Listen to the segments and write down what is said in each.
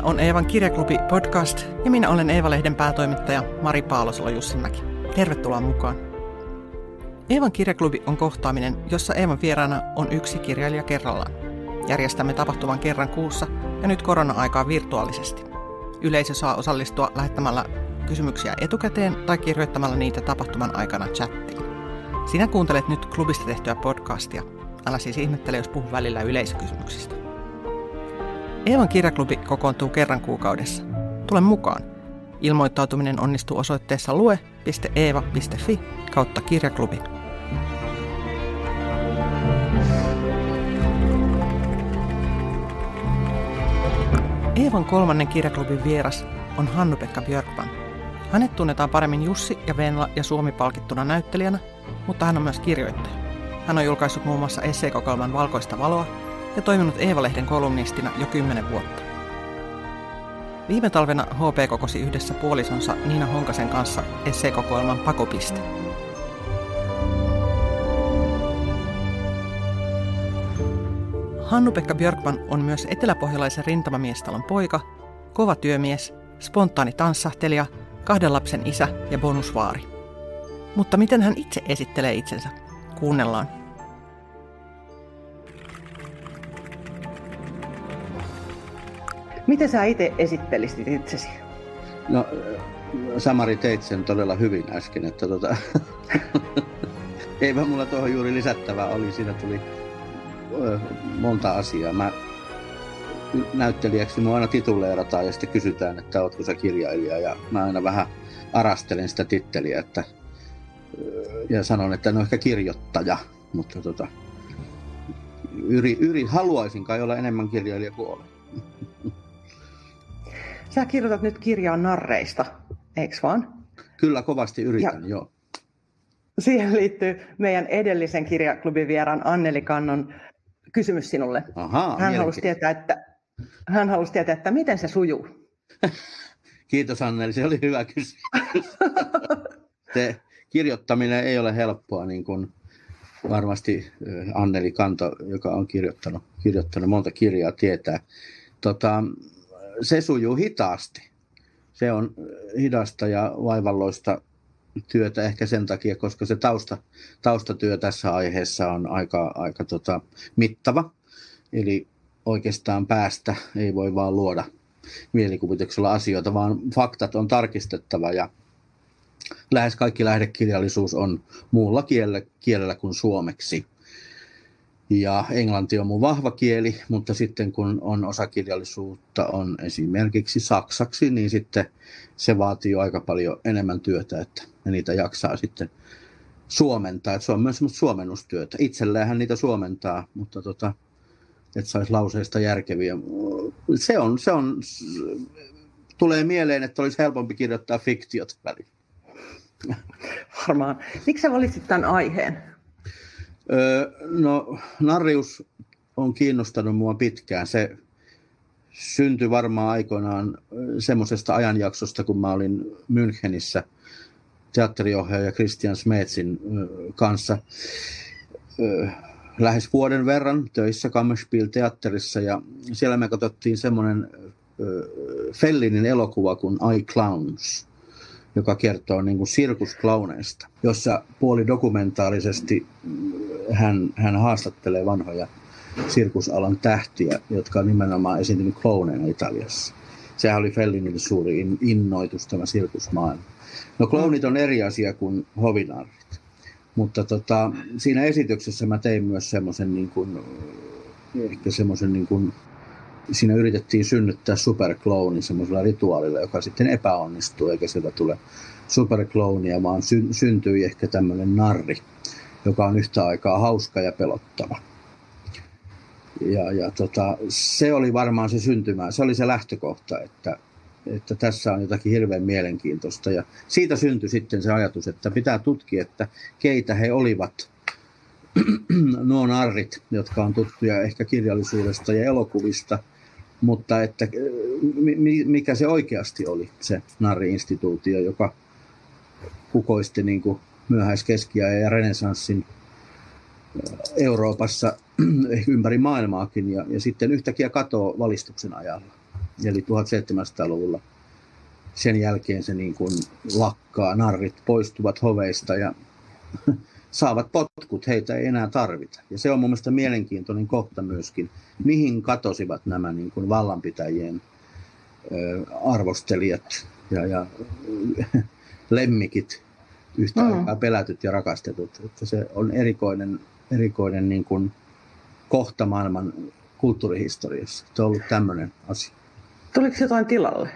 Tämä on Eevan kirjaklubi podcast ja minä olen Eeva-lehden päätoimittaja Mari Paalosalo Jussinmäki. Tervetuloa mukaan. Eevan kirjaklubi on kohtaaminen, jossa Eevan vieraana on yksi kirjailija kerrallaan. Järjestämme tapahtuvan kerran kuussa ja nyt korona-aikaa virtuaalisesti. Yleisö saa osallistua lähettämällä kysymyksiä etukäteen tai kirjoittamalla niitä tapahtuman aikana chattiin. Sinä kuuntelet nyt klubista tehtyä podcastia. Älä siis ihmettele, jos puhun välillä yleisökysymyksistä. Eevan kirjaklubi kokoontuu kerran kuukaudessa. Tule mukaan. Ilmoittautuminen onnistuu osoitteessa lue.eeva.fi kautta kirjaklubi. Eevan kolmannen kirjaklubin vieras on Hannu-Pekka Björkman. Hänet tunnetaan paremmin Jussi ja Venla ja Suomi palkittuna näyttelijänä, mutta hän on myös kirjoittaja. Hän on julkaissut muun muassa esseekokoelman Valkoista valoa ja toiminut Eeva-lehden kolumnistina jo kymmenen vuotta. Viime talvena HP kokosi yhdessä puolisonsa Niina Honkasen kanssa esseekokoelman Pakopiste. Hannu-Pekka Björkman on myös eteläpohjalaisen rintamamiestalon poika, kova työmies, spontaani tanssahtelija, kahden lapsen isä ja bonusvaari. Mutta miten hän itse esittelee itsensä? Kuunnellaan. Miten sä itse esittelisit itsesi? No, Samari teit sen todella hyvin äsken, että tota, eipä mulla tuohon juuri lisättävää oli, siinä tuli monta asiaa. Mä näyttelijäksi mua aina tituleerataan ja sitten kysytään, että ootko sä kirjailija ja mä aina vähän arastelen sitä titteliä, että ja sanon, että no ehkä kirjoittaja, mutta tota, yri, yri, haluaisin kai olla enemmän kirjailija kuin olen. Sä kirjoitat nyt kirjaa narreista, eikö vaan? Kyllä, kovasti yritän, ja joo. Siihen liittyy meidän edellisen kirjaklubin vieraan Anneli Kannon kysymys sinulle. Aha, hän, halusi tietää, että, hän halusi tietää, että miten se sujuu. Kiitos Anneli, se oli hyvä kysymys. se kirjoittaminen ei ole helppoa, niin kuin varmasti Anneli Kanto, joka on kirjoittanut, kirjoittanut monta kirjaa, tietää. Tota, se sujuu hitaasti. Se on hidasta ja vaivalloista työtä ehkä sen takia, koska se tausta, taustatyö tässä aiheessa on aika, aika tota, mittava. Eli oikeastaan päästä ei voi vaan luoda mielikuvituksella asioita, vaan faktat on tarkistettava ja lähes kaikki lähdekirjallisuus on muulla kielellä, kielellä kuin suomeksi. Ja englanti on mun vahva kieli, mutta sitten kun on osakirjallisuutta on esimerkiksi saksaksi, niin sitten se vaatii aika paljon enemmän työtä, että niitä jaksaa sitten suomentaa. Että se on myös semmoista suomennustyötä. Itselläänhän niitä suomentaa, mutta tota, että saisi lauseista järkeviä. Se on, se on, tulee mieleen, että olisi helpompi kirjoittaa fiktiot välillä. Varmaan. Miksi sä valitsit tämän aiheen? No, Narrius on kiinnostanut mua pitkään. Se syntyi varmaan aikoinaan semmoisesta ajanjaksosta, kun mä olin Münchenissä teatteriohjaaja Christian Smetsin kanssa lähes vuoden verran töissä Kammerspiel-teatterissa ja siellä me katsottiin semmoinen Fellinin elokuva kuin I Clowns joka kertoo niin kuin sirkusklauneista, jossa puoli dokumentaarisesti hän, hän haastattelee vanhoja sirkusalan tähtiä, jotka on nimenomaan esiintynyt klouneina Italiassa. Sehän oli Fellinille suuri innoitus tämä sirkusmaailma. No klounit on eri asia kuin hovinarrit. Mutta tota, siinä esityksessä mä tein myös semmoisen niin kuin, ehkä semmoisen niin kuin siinä yritettiin synnyttää superkloonin semmoisella rituaalilla, joka sitten epäonnistuu, eikä sieltä tule superkloonia, vaan sy- syntyi ehkä tämmöinen narri, joka on yhtä aikaa hauska ja pelottava. Ja, ja tota, se oli varmaan se syntymä, se oli se lähtökohta, että, että tässä on jotakin hirveän mielenkiintoista. Ja siitä syntyi sitten se ajatus, että pitää tutkia, että keitä he olivat, nuo narrit, jotka on tuttuja ehkä kirjallisuudesta ja elokuvista – mutta että mikä se oikeasti oli, se narri-instituutio, joka kukoisti niin kuin myöhäiskeskiajan ja renesanssin Euroopassa ympäri maailmaakin ja, ja sitten yhtäkkiä katoaa valistuksen ajalla. eli 1700-luvulla. Sen jälkeen se niin kuin lakkaa, narrit poistuvat hoveista ja saavat potkut, heitä ei enää tarvita. Ja se on mun mielestä mielenkiintoinen kohta myöskin, mihin katosivat nämä niin kuin vallanpitäjien arvostelijat ja, ja lemmikit yhtä mm. aikaa pelätyt ja rakastetut. Että se on erikoinen, erikoinen niin kuin kohta maailman kulttuurihistoriassa. Se on ollut tämmöinen asia. Tuliko jotain tilalle?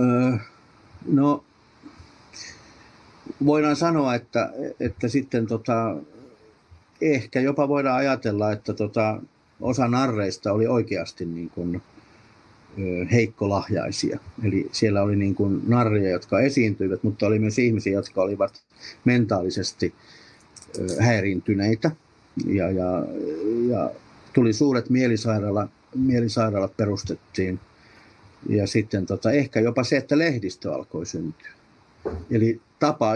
Öö, no, voidaan sanoa, että, että sitten tota, ehkä jopa voidaan ajatella, että tota, osa narreista oli oikeasti niin kuin, heikkolahjaisia. Eli siellä oli niin kuin narria, jotka esiintyivät, mutta oli myös ihmisiä, jotka olivat mentaalisesti häiriintyneitä. Ja, ja, ja tuli suuret mielisairaala, mielisairaalat perustettiin. Ja sitten tota, ehkä jopa se, että lehdistö alkoi syntyä. Eli tapa,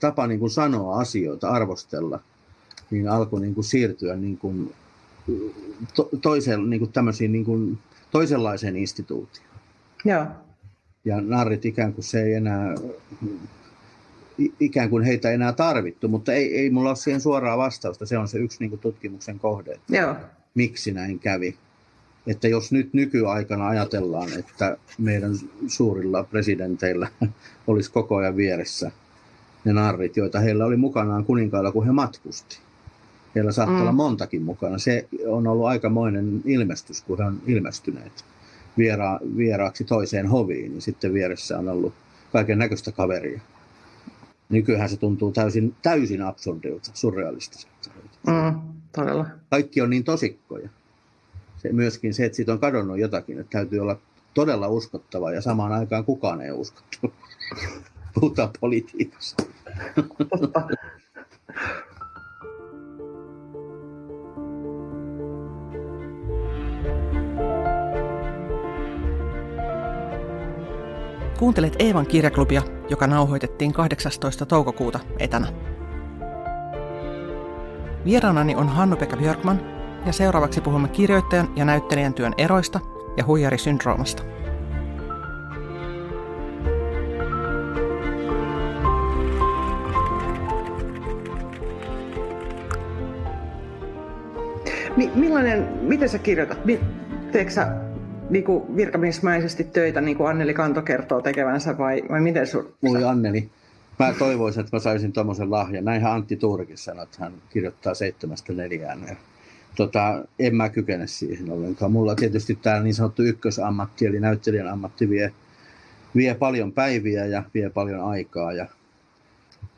tapa niin kuin sanoa asioita, arvostella, niin alkoi niin kuin siirtyä niin kuin to, toiseen, niin kuin tämmöisiin niin kuin toisenlaiseen instituutioon. Joo. Ja narrit ikään kuin se ei enää, ikään kuin heitä ei enää tarvittu, mutta ei, ei mulla ole siihen suoraa vastausta. Se on se yksi niin kuin tutkimuksen kohde. Joo. Miksi näin kävi? Että jos nyt nykyaikana ajatellaan, että meidän suurilla presidenteillä olisi koko ajan vieressä ne narrit, joita heillä oli mukanaan kuninkailla, kun he matkusti. Heillä saattaa mm. olla montakin mukana. Se on ollut aikamoinen ilmestys, kun he on ilmestyneet viera, vieraaksi toiseen hoviin. Ja sitten vieressä on ollut kaiken näköistä kaveria. Nykyään se tuntuu täysin, täysin absurdilta, surrealistiselta. Mm, todella. Kaikki on niin tosikkoja. Se, myöskin se, että siitä on kadonnut jotakin, että täytyy olla todella uskottava ja samaan aikaan kukaan ei uskottava. Puhutaan politiikasta. Kuuntelet Eevan kirjaklubia, joka nauhoitettiin 18. toukokuuta etänä. Vieraanani on Hannu-Pekka Björkman ja seuraavaksi puhumme kirjoittajan ja näyttelijän työn eroista ja huijarisyndroomasta. Millainen, miten sä kirjoitat? Teekö sä niin kuin virkamiesmäisesti töitä, niin kuin Anneli Kanto kertoo tekevänsä, vai, vai miten sun... Mulla Anneli. Mä toivoisin, että mä saisin tuommoisen lahjan. Näinhän Antti Tuurikin sanoi, että hän kirjoittaa seitsemästä neljään. Ja, tota, en mä kykene siihen ollenkaan. Mulla tietysti tämä niin sanottu ykkösammatti, eli näyttelijän ammatti vie, vie paljon päiviä ja vie paljon aikaa. Ja,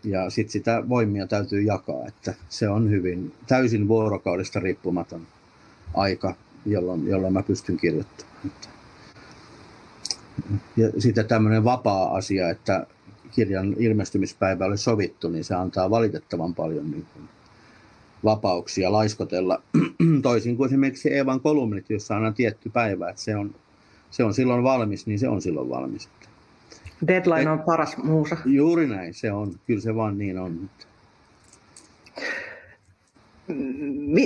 ja sitten sitä voimia täytyy jakaa, että se on hyvin täysin vuorokaudesta riippumaton aika, jolloin, jolloin mä pystyn kirjoittamaan. Ja sitten tämmöinen vapaa asia, että kirjan ilmestymispäivä oli sovittu, niin se antaa valitettavan paljon niin kuin vapauksia laiskotella. Toisin kuin esimerkiksi Eevan kolumnit, jossa on tietty päivä, että se on, se on silloin valmis, niin se on silloin valmis. Deadline on paras muusa. Juuri näin, se on. Kyllä se vaan niin on.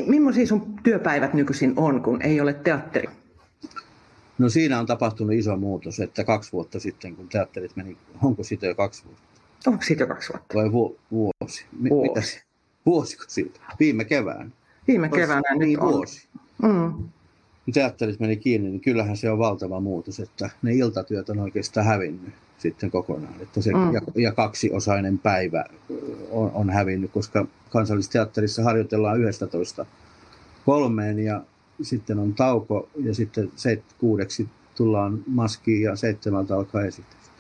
Millaisia sun työpäivät nykyisin on, kun ei ole teatteri? No siinä on tapahtunut iso muutos, että kaksi vuotta sitten, kun teatterit meni, onko siitä jo kaksi vuotta? Onko siitä jo kaksi vuotta? Vai vu- vuosi? vuosi. Mitäs? Vuosiko siitä? Viime kevään. Viime keväänä nyt niin, on. vuosi. Mm. Teatterit meni kiinni, niin kyllähän se on valtava muutos, että ne iltatyöt on oikeastaan hävinnyt sitten kokonaan. Että se, mm. ja, ja kaksiosainen päivä on, on hävinnyt, koska kansallisteatterissa harjoitellaan 11 kolmeen ja sitten on tauko ja sitten seit, kuudeksi tullaan maskiin ja seitsemältä alkaa esitys.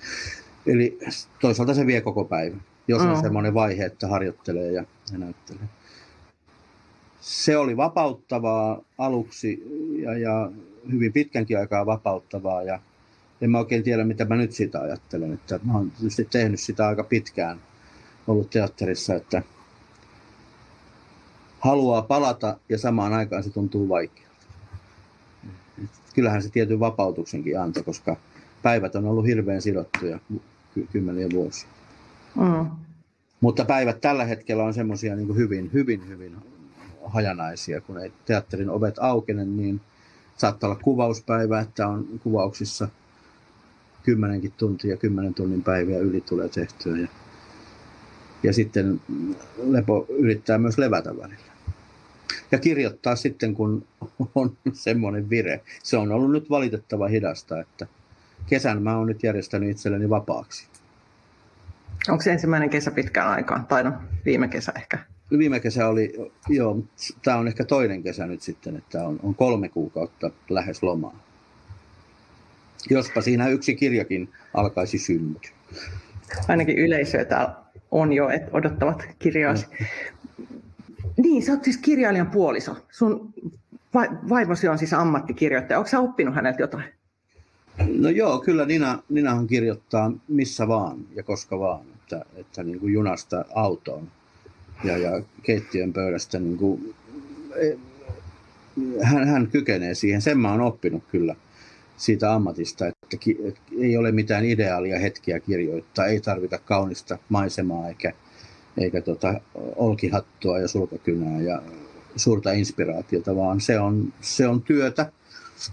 Eli toisaalta se vie koko päivän, jos on mm. semmoinen vaihe, että harjoittelee ja, ja näyttelee. Se oli vapauttavaa aluksi ja, ja hyvin pitkänkin aikaa vapauttavaa ja en mä oikein tiedä, mitä mä nyt siitä ajattelen. Että mä oon tietysti tehnyt sitä aika pitkään, ollut teatterissa, että haluaa palata ja samaan aikaan se tuntuu vaikealta. Kyllähän se tietyn vapautuksenkin antoi, koska päivät on ollut hirveän sidottuja ky- kymmeniä vuosia. Mm. Mutta päivät tällä hetkellä on semmoisia niin hyvin, hyvin, hyvin hajanaisia, kun ei teatterin ovet aukene, niin saattaa olla kuvauspäivä, että on kuvauksissa kymmenenkin tuntia, kymmenen tunnin päiviä yli tulee tehtyä. Ja, ja sitten Lepo yrittää myös levätä välillä. Ja kirjoittaa sitten, kun on semmoinen vire. Se on ollut nyt valitettava hidasta, että kesän mä oon nyt järjestänyt itselleni vapaaksi. Onko se ensimmäinen kesä pitkään aikaan? Tai no, viime kesä ehkä? Viime kesä oli, joo, tämä on ehkä toinen kesä nyt sitten, että on, on kolme kuukautta lähes lomaa. Jospa siinä yksi kirjakin alkaisi syntyä. Ainakin yleisöä täällä on jo, että odottavat kirjaasi. No. Niin, sä oot siis kirjailijan puoliso. Sun vaimosi on siis ammattikirjoittaja. Onko sä oppinut häneltä jotain? No joo, kyllä Nina, Ninahan kirjoittaa missä vaan ja koska vaan. Että, että niin kuin junasta autoon ja, ja keittiön pöydästä. Niin kuin, e, hän, hän kykenee siihen. Sen mä oon oppinut kyllä siitä ammatista, että ei ole mitään ideaalia hetkiä kirjoittaa. Ei tarvita kaunista maisemaa eikä, eikä tota, olkihattua ja sulkakynää ja suurta inspiraatiota, vaan se on, se on työtä,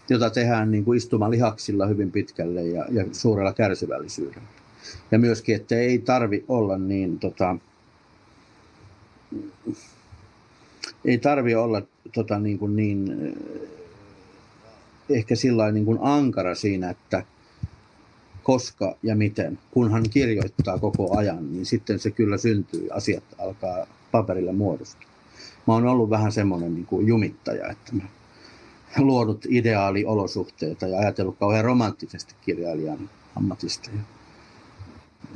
jota tehdään niin kuin istumalihaksilla hyvin pitkälle ja, ja suurella kärsivällisyydellä. Ja myöskin, että ei tarvi olla niin, tota, ei tarvi olla tota, niin, kuin niin ehkä sillä niin kuin ankara siinä, että koska ja miten, kunhan kirjoittaa koko ajan, niin sitten se kyllä syntyy, asiat alkaa paperille muodostua. Mä oon ollut vähän semmoinen niin kuin jumittaja, että mä luonut ideaaliolosuhteita ja ajatellut kauhean romanttisesti kirjailijan ammatista.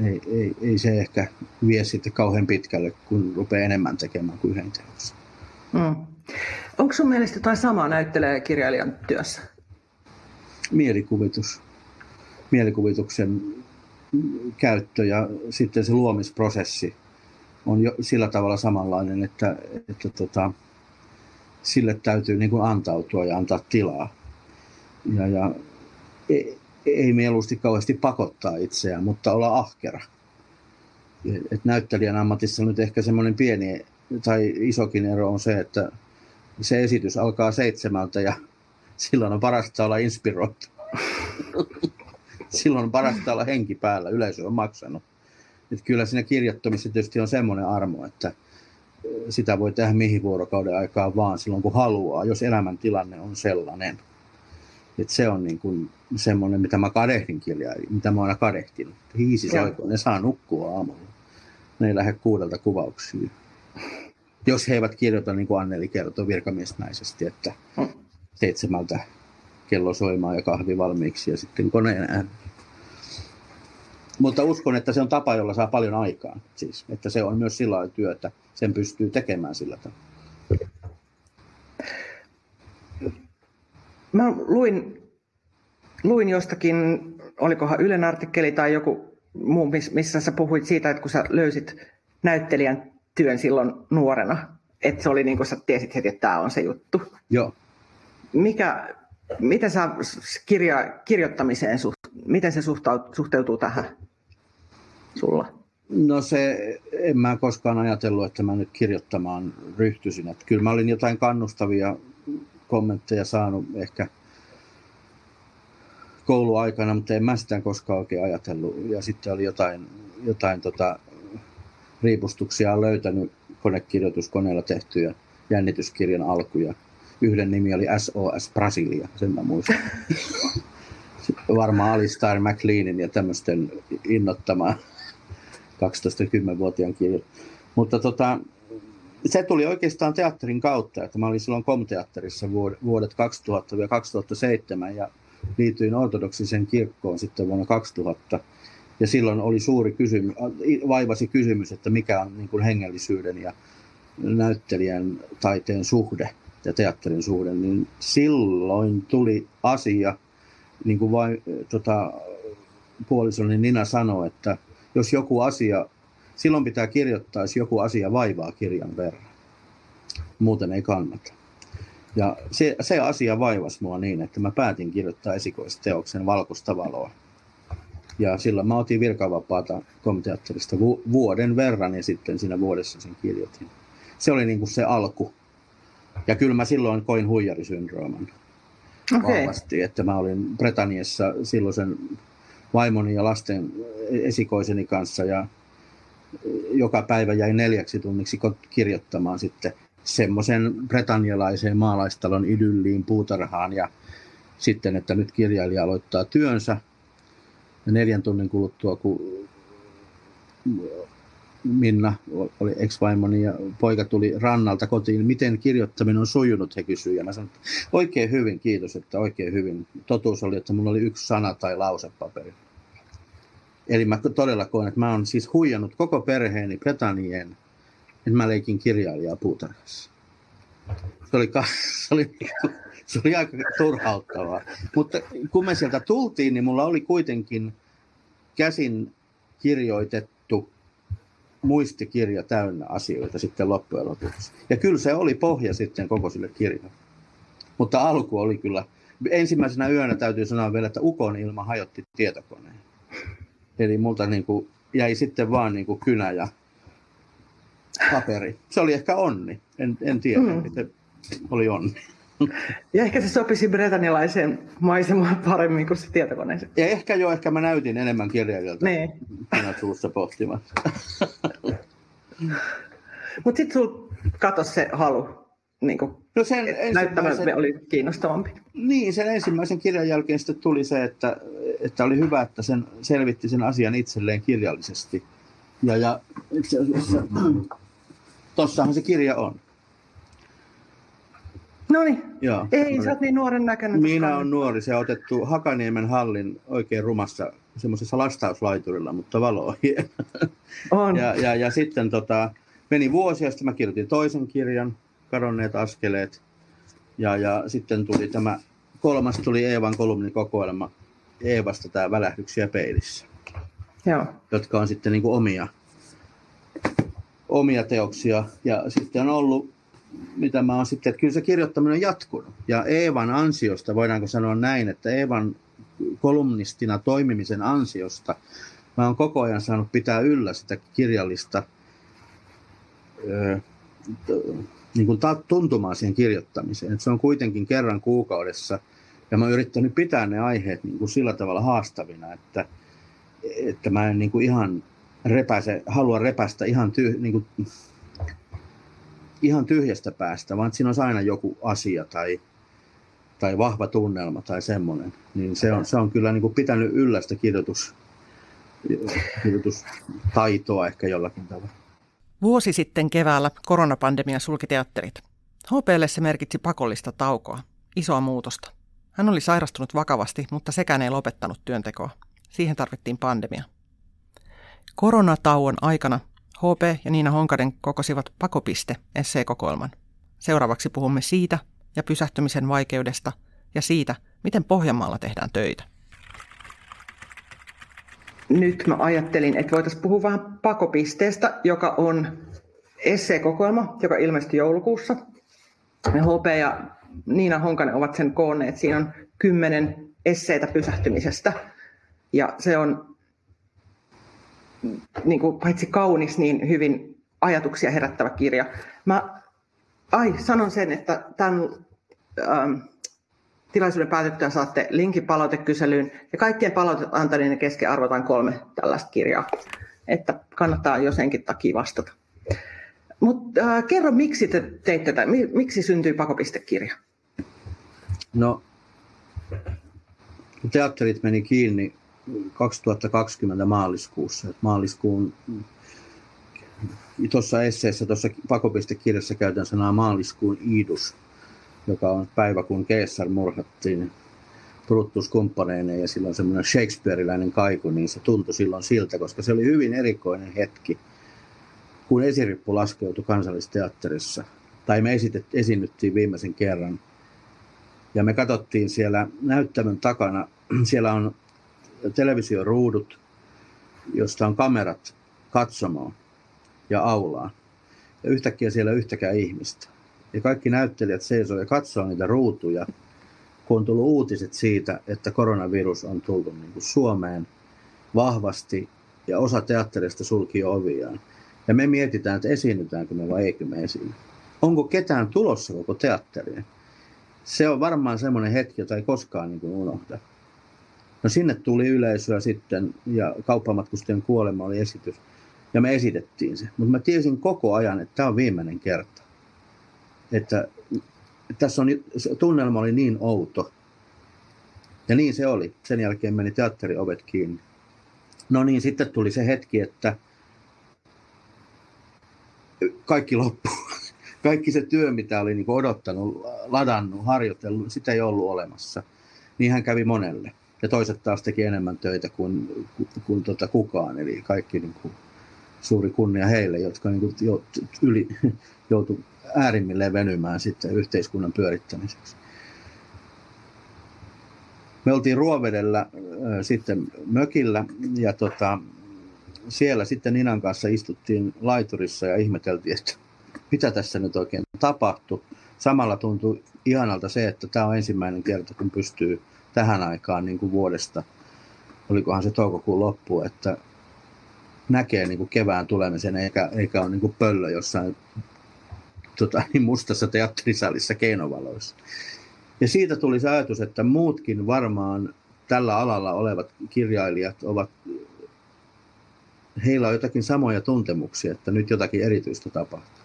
Ei, ei, ei se ehkä vie sitten kauhean pitkälle, kun rupeaa enemmän tekemään kuin yhden teossa. Mm. Onko sun mielestä jotain samaa näyttelee kirjailijan työssä? Mielikuvitus. Mielikuvituksen käyttö ja sitten se luomisprosessi on jo sillä tavalla samanlainen, että, että tota, sille täytyy niin kuin antautua ja antaa tilaa. Ja, ja ei, ei mieluusti kauheasti pakottaa itseään, mutta olla ahkera. Et näyttelijän ammatissa nyt ehkä semmoinen pieni tai isokin ero on se, että se esitys alkaa seitsemältä ja silloin on parasta olla inspiroitu. silloin on parasta olla henki päällä, yleisö on maksanut. Et kyllä siinä kirjoittamisessa tietysti on semmoinen armo, että sitä voi tehdä mihin vuorokauden aikaa vaan silloin kun haluaa, jos elämäntilanne on sellainen. Et se on niin kuin semmoinen, mitä mä kadehdin kirjailin, mitä mä aina kadehtinut. Hiisi soiko, ne saa nukkua aamulla. Ne ei lähde kuudelta kuvauksiin. Jos he eivät kirjoita, niin kuin Anneli kertoi virkamiesmäisesti, että mm. Seitsemältä kello soimaan ja kahvi valmiiksi ja sitten koneen ääni. Mutta uskon, että se on tapa, jolla saa paljon aikaa. Siis, että se on myös sillä työ, että sen pystyy tekemään sillä tavalla. Mä luin, luin jostakin, olikohan Ylen artikkeli tai joku muu, missä sä puhuit siitä, että kun sä löysit näyttelijän työn silloin nuorena, että se oli niin kuin sä tiesit heti, että tämä on se juttu. Joo. Mikä, miten sä kirja, kirjoittamiseen, miten se suhteutuu tähän? sulla? No se, en mä koskaan ajatellut, että mä nyt kirjoittamaan ryhtyisin. Että kyllä mä olin jotain kannustavia kommentteja saanut ehkä kouluaikana, mutta en mä sitä koskaan oikein ajatellut. Ja sitten oli jotain, jotain tota, riipustuksia löytänyt konekirjoituskoneella tehtyjä jännityskirjan alkuja. Yhden nimi oli SOS Brasilia, sen mä muistan. Varmaan Alistair McLeanin ja tämmöisten innottamaan 12-10-vuotiaan kirjan. Mutta tota, se tuli oikeastaan teatterin kautta, että mä olin silloin komteatterissa vuodet 2000-2007 ja liityin ortodoksisen kirkkoon sitten vuonna 2000. Ja silloin oli suuri kysymys, vaivasi kysymys, että mikä on niin kuin hengellisyyden ja näyttelijän taiteen suhde ja teatterin suhde, niin silloin tuli asia, niin kuin vain tota, puolisoni Nina sanoi, että jos joku asia, silloin pitää kirjoittaa, jos joku asia vaivaa kirjan verran. Muuten ei kannata. Ja se, se asia vaivasi mua niin, että mä päätin kirjoittaa esikoisteoksen Valkoista valoa. Ja silloin mä otin virkavapaata komiteatterista vu- vuoden verran ja sitten siinä vuodessa sen kirjoitin. Se oli niin kuin se alku. Ja kyllä mä silloin koin huijarisyndrooman. okay. vahvasti, että mä olin Bretaniassa silloisen vaimoni ja lasten esikoiseni kanssa ja joka päivä jäi neljäksi tunniksi kirjoittamaan sitten semmoisen bretanialaiseen maalaistalon idylliin puutarhaan ja sitten, että nyt kirjailija aloittaa työnsä. Ja neljän tunnin kuluttua, kun Minna oli ex-vaimoni ja poika tuli rannalta kotiin, miten kirjoittaminen on sujunut, he kysyivät. Ja mä sanoin, että oikein hyvin, kiitos, että oikein hyvin. Totuus oli, että mulla oli yksi sana tai lausepaperi. Eli mä todella koen, että mä oon siis huijannut koko perheeni Bretannien, että mä leikin kirjailijaa puutarhassa. Se oli, se oli, se oli aika turhauttavaa. Mutta kun me sieltä tultiin, niin mulla oli kuitenkin käsin kirjoitettu muistikirja täynnä asioita sitten loppujen lopuksi. Ja kyllä se oli pohja sitten koko sille kirjalle. Mutta alku oli kyllä, ensimmäisenä yönä täytyy sanoa vielä, että ukon ilma hajotti tietokoneen. Eli multa niin kuin jäi sitten vaan niin kuin kynä ja paperi. Se oli ehkä onni, en, en tiedä, mm. että oli onni. Ja ehkä se sopisi bretanilaiseen maisemaan paremmin kuin se tietokone. Ja ehkä jo, ehkä mä näytin enemmän kirjailijalta. Niin. Minä suussa pohtimaan. Mutta sitten sulla katosi se halu. Niin kuin, no sen ensimmäisen... oli kiinnostavampi. Niin, sen ensimmäisen kirjan jälkeen sitten tuli se, että, että oli hyvä, että sen selvitti sen asian itselleen kirjallisesti. Ja, ja itse asiassa, tossahan se kirja on. No niin. Joo. Ei, sä oot niin nuoren näköinen. Minä olen nuori. Se on otettu Hakaniemen hallin oikein rumassa semmoisessa lastauslaiturilla, mutta valo on. Ja, ja, ja sitten tota, meni vuosi ja sitten mä kirjoitin toisen kirjan, Kadonneet askeleet. Ja, ja sitten tuli tämä kolmas tuli Eevan kolumnikokoelma Eevasta tämä Välähdyksiä peilissä. Joo. Jotka on sitten niin kuin omia, omia teoksia. Ja sitten on ollut mitä mä oon sitten, että kyllä se kirjoittaminen on jatkunut. Ja Eevan ansiosta, voidaanko sanoa näin, että Eevan kolumnistina toimimisen ansiosta mä oon koko ajan saanut pitää yllä sitä kirjallista niin kuin tuntumaan siihen kirjoittamiseen. Että se on kuitenkin kerran kuukaudessa ja mä oon yrittänyt pitää ne aiheet niin kuin sillä tavalla haastavina, että, että mä en niin kuin ihan repäse, halua repästä ihan tyh, niin kuin ihan tyhjästä päästä, vaan siinä on aina joku asia tai, tai vahva tunnelma tai semmoinen. Niin se on, se on kyllä niin kuin pitänyt yllä sitä kirjoitus, kirjoitustaitoa ehkä jollakin tavalla. Vuosi sitten keväällä koronapandemia sulki teatterit. HPlle se merkitsi pakollista taukoa, isoa muutosta. Hän oli sairastunut vakavasti, mutta sekään ei lopettanut työntekoa. Siihen tarvittiin pandemia. Koronatauon aikana HP ja Niina Honkaden kokosivat Pakopiste esseekokoelman. Seuraavaksi puhumme siitä ja pysähtymisen vaikeudesta ja siitä, miten Pohjanmaalla tehdään töitä. Nyt mä ajattelin, että voitaisiin puhua vähän pakopisteestä, joka on esseekokoelma, joka ilmestyi joulukuussa. HP ja Niina Honkanen ovat sen koonneet. Siinä on kymmenen esseitä pysähtymisestä. Ja se on niin kuin, paitsi kaunis, niin hyvin ajatuksia herättävä kirja. Mä ai, sanon sen, että tämän ähm, tilaisuuden päätettyä saatte linkin palautekyselyyn ja kaikkien palautet antaneiden kesken arvotaan kolme tällaista kirjaa, että kannattaa jo senkin takia vastata. Mutta äh, kerro, miksi te teitte tätä, miksi syntyi pakopistekirja? No, teatterit meni kiinni 2020 maaliskuussa. Et maaliskuun tuossa esseessä, tuossa pakopistekirjassa käytän sanaa maaliskuun iidus, joka on päivä kun Keessar murhattiin Brutus-kumppaneineen ja silloin semmoinen Shakespeareiläinen kaiku, niin se tuntui silloin siltä, koska se oli hyvin erikoinen hetki, kun esirippu laskeutui kansallisteatterissa. Tai me esitet, viimeisen kerran. Ja me katsottiin siellä näyttämön takana, siellä on televisioruudut, josta on kamerat katsomaan ja aulaa. Ja yhtäkkiä siellä yhtäkään ihmistä. Ja kaikki näyttelijät seisoo ja katsoo niitä ruutuja, kun on tullut uutiset siitä, että koronavirus on tullut niin kuin Suomeen vahvasti ja osa teatterista sulki oviaan. Ja me mietitään, että esiinnytäänkö me vai eikö me esiinny. Onko ketään tulossa koko teatteriin? se on varmaan semmoinen hetki, jota ei koskaan niin kuin unohda. No sinne tuli yleisöä sitten ja kauppamatkustajien kuolema oli esitys. Ja me esitettiin se. Mutta mä tiesin koko ajan, että tämä on viimeinen kerta. Että tässä on, tunnelma oli niin outo. Ja niin se oli. Sen jälkeen meni teatteriovet kiinni. No niin, sitten tuli se hetki, että kaikki loppui. Kaikki se työ, mitä oli niin odottanut, ladannut, harjoitellut, sitä ei ollut olemassa. Niin hän kävi monelle. Ja toiset taas teki enemmän töitä kuin, kuin, kuin tota kukaan. Eli kaikki niin kuin, suuri kunnia heille, jotka niin kuin, yli, joutu äärimmilleen venymään sitten yhteiskunnan pyörittämiseksi. Me oltiin Ruovedellä äh, sitten mökillä ja tota, siellä sitten Ninan kanssa istuttiin laiturissa ja ihmeteltiin, että mitä tässä nyt oikein tapahtui. Samalla tuntui ihanalta se, että tämä on ensimmäinen kerta, kun pystyy tähän aikaan niin kuin vuodesta, olikohan se toukokuun loppu, että näkee niin kuin kevään tulemisen eikä, eikä ole niin kuin pöllö jossain tota, niin mustassa teatterisalissa keinovaloissa. Ja siitä tuli se ajatus, että muutkin varmaan tällä alalla olevat kirjailijat ovat, heillä on jotakin samoja tuntemuksia, että nyt jotakin erityistä tapahtuu.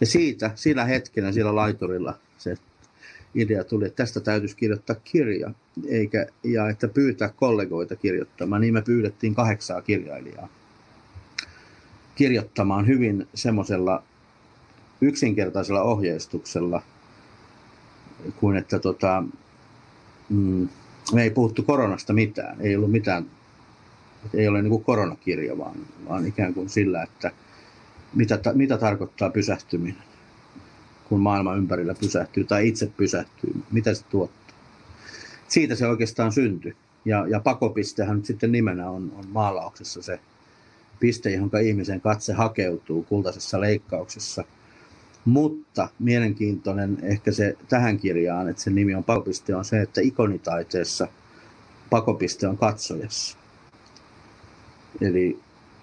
Ja siitä, sillä hetkenä, sillä laiturilla se idea tuli, että tästä täytyisi kirjoittaa kirja, eikä, ja että pyytää kollegoita kirjoittamaan. Niin me pyydettiin kahdeksaa kirjailijaa kirjoittamaan hyvin semmoisella yksinkertaisella ohjeistuksella, kuin että tota, mm, me ei puhuttu koronasta mitään. Ei ollut mitään, ei ole niin kuin koronakirja, vaan, vaan ikään kuin sillä, että mitä, mitä tarkoittaa pysähtyminen, kun maailma ympärillä pysähtyy tai itse pysähtyy, mitä se tuottaa. Siitä se oikeastaan syntyi. Ja, ja pakopistehän nyt sitten nimenä on, on maalauksessa se piste, johon ihmisen katse hakeutuu kultaisessa leikkauksessa – mutta mielenkiintoinen ehkä se tähän kirjaan, että sen nimi on pakopiste, on se, että ikonitaiteessa pakopiste on katsojassa. Eli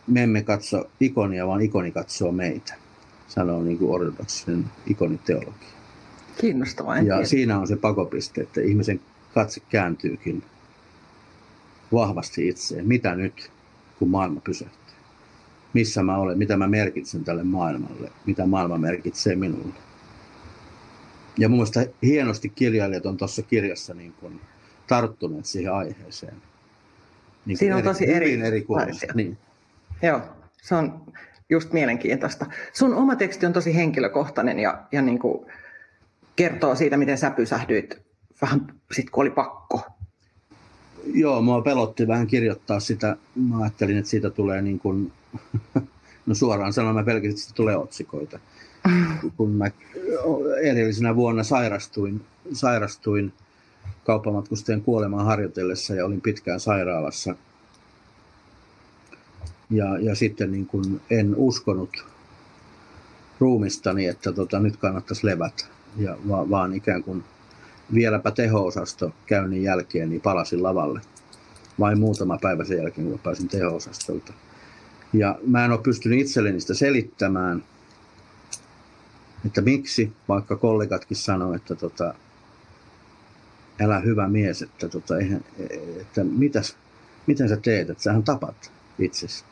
me emme katso ikonia, vaan ikoni katsoo meitä, sanoo niin kuin ortodoksinen ikoniteologia. Kiinnostavaa. Ja tiedä. siinä on se pakopiste, että ihmisen katse kääntyykin vahvasti itseen. Mitä nyt, kun maailma pysähtyy? missä mä olen, mitä mä merkitsen tälle maailmalle, mitä maailma merkitsee minulle. Ja mun mielestä hienosti kirjailijat on tuossa kirjassa niin kuin tarttuneet siihen aiheeseen. Niin Siinä on eri, tosi eri, eri niin. Joo, se on just mielenkiintoista. Sun oma teksti on tosi henkilökohtainen ja, ja niin kuin kertoo siitä, miten sä pysähdyit vähän sit kun oli pakko. Joo, mua pelotti vähän kirjoittaa sitä. Mä ajattelin, että siitä tulee niin kuin No suoraan sanoen mä pelkäsin, että tulee otsikoita. Kun mä edellisenä vuonna sairastuin, sairastuin kauppamatkustajien kuolemaan harjoitellessa ja olin pitkään sairaalassa. Ja, ja sitten niin kun en uskonut ruumistani, että tota, nyt kannattaisi levätä, ja, va, vaan ikään kuin vieläpä teho-osasto käynnin jälkeen niin palasin lavalle. Vain muutama päivä sen jälkeen, kun pääsin teho-osastolta. Ja mä en ole pystynyt itselleni sitä selittämään, että miksi, vaikka kollegatkin sanoivat, että tota, älä hyvä mies, että, tota, eihän, että mitäs, mitä sä teet, että sähän tapat itsesi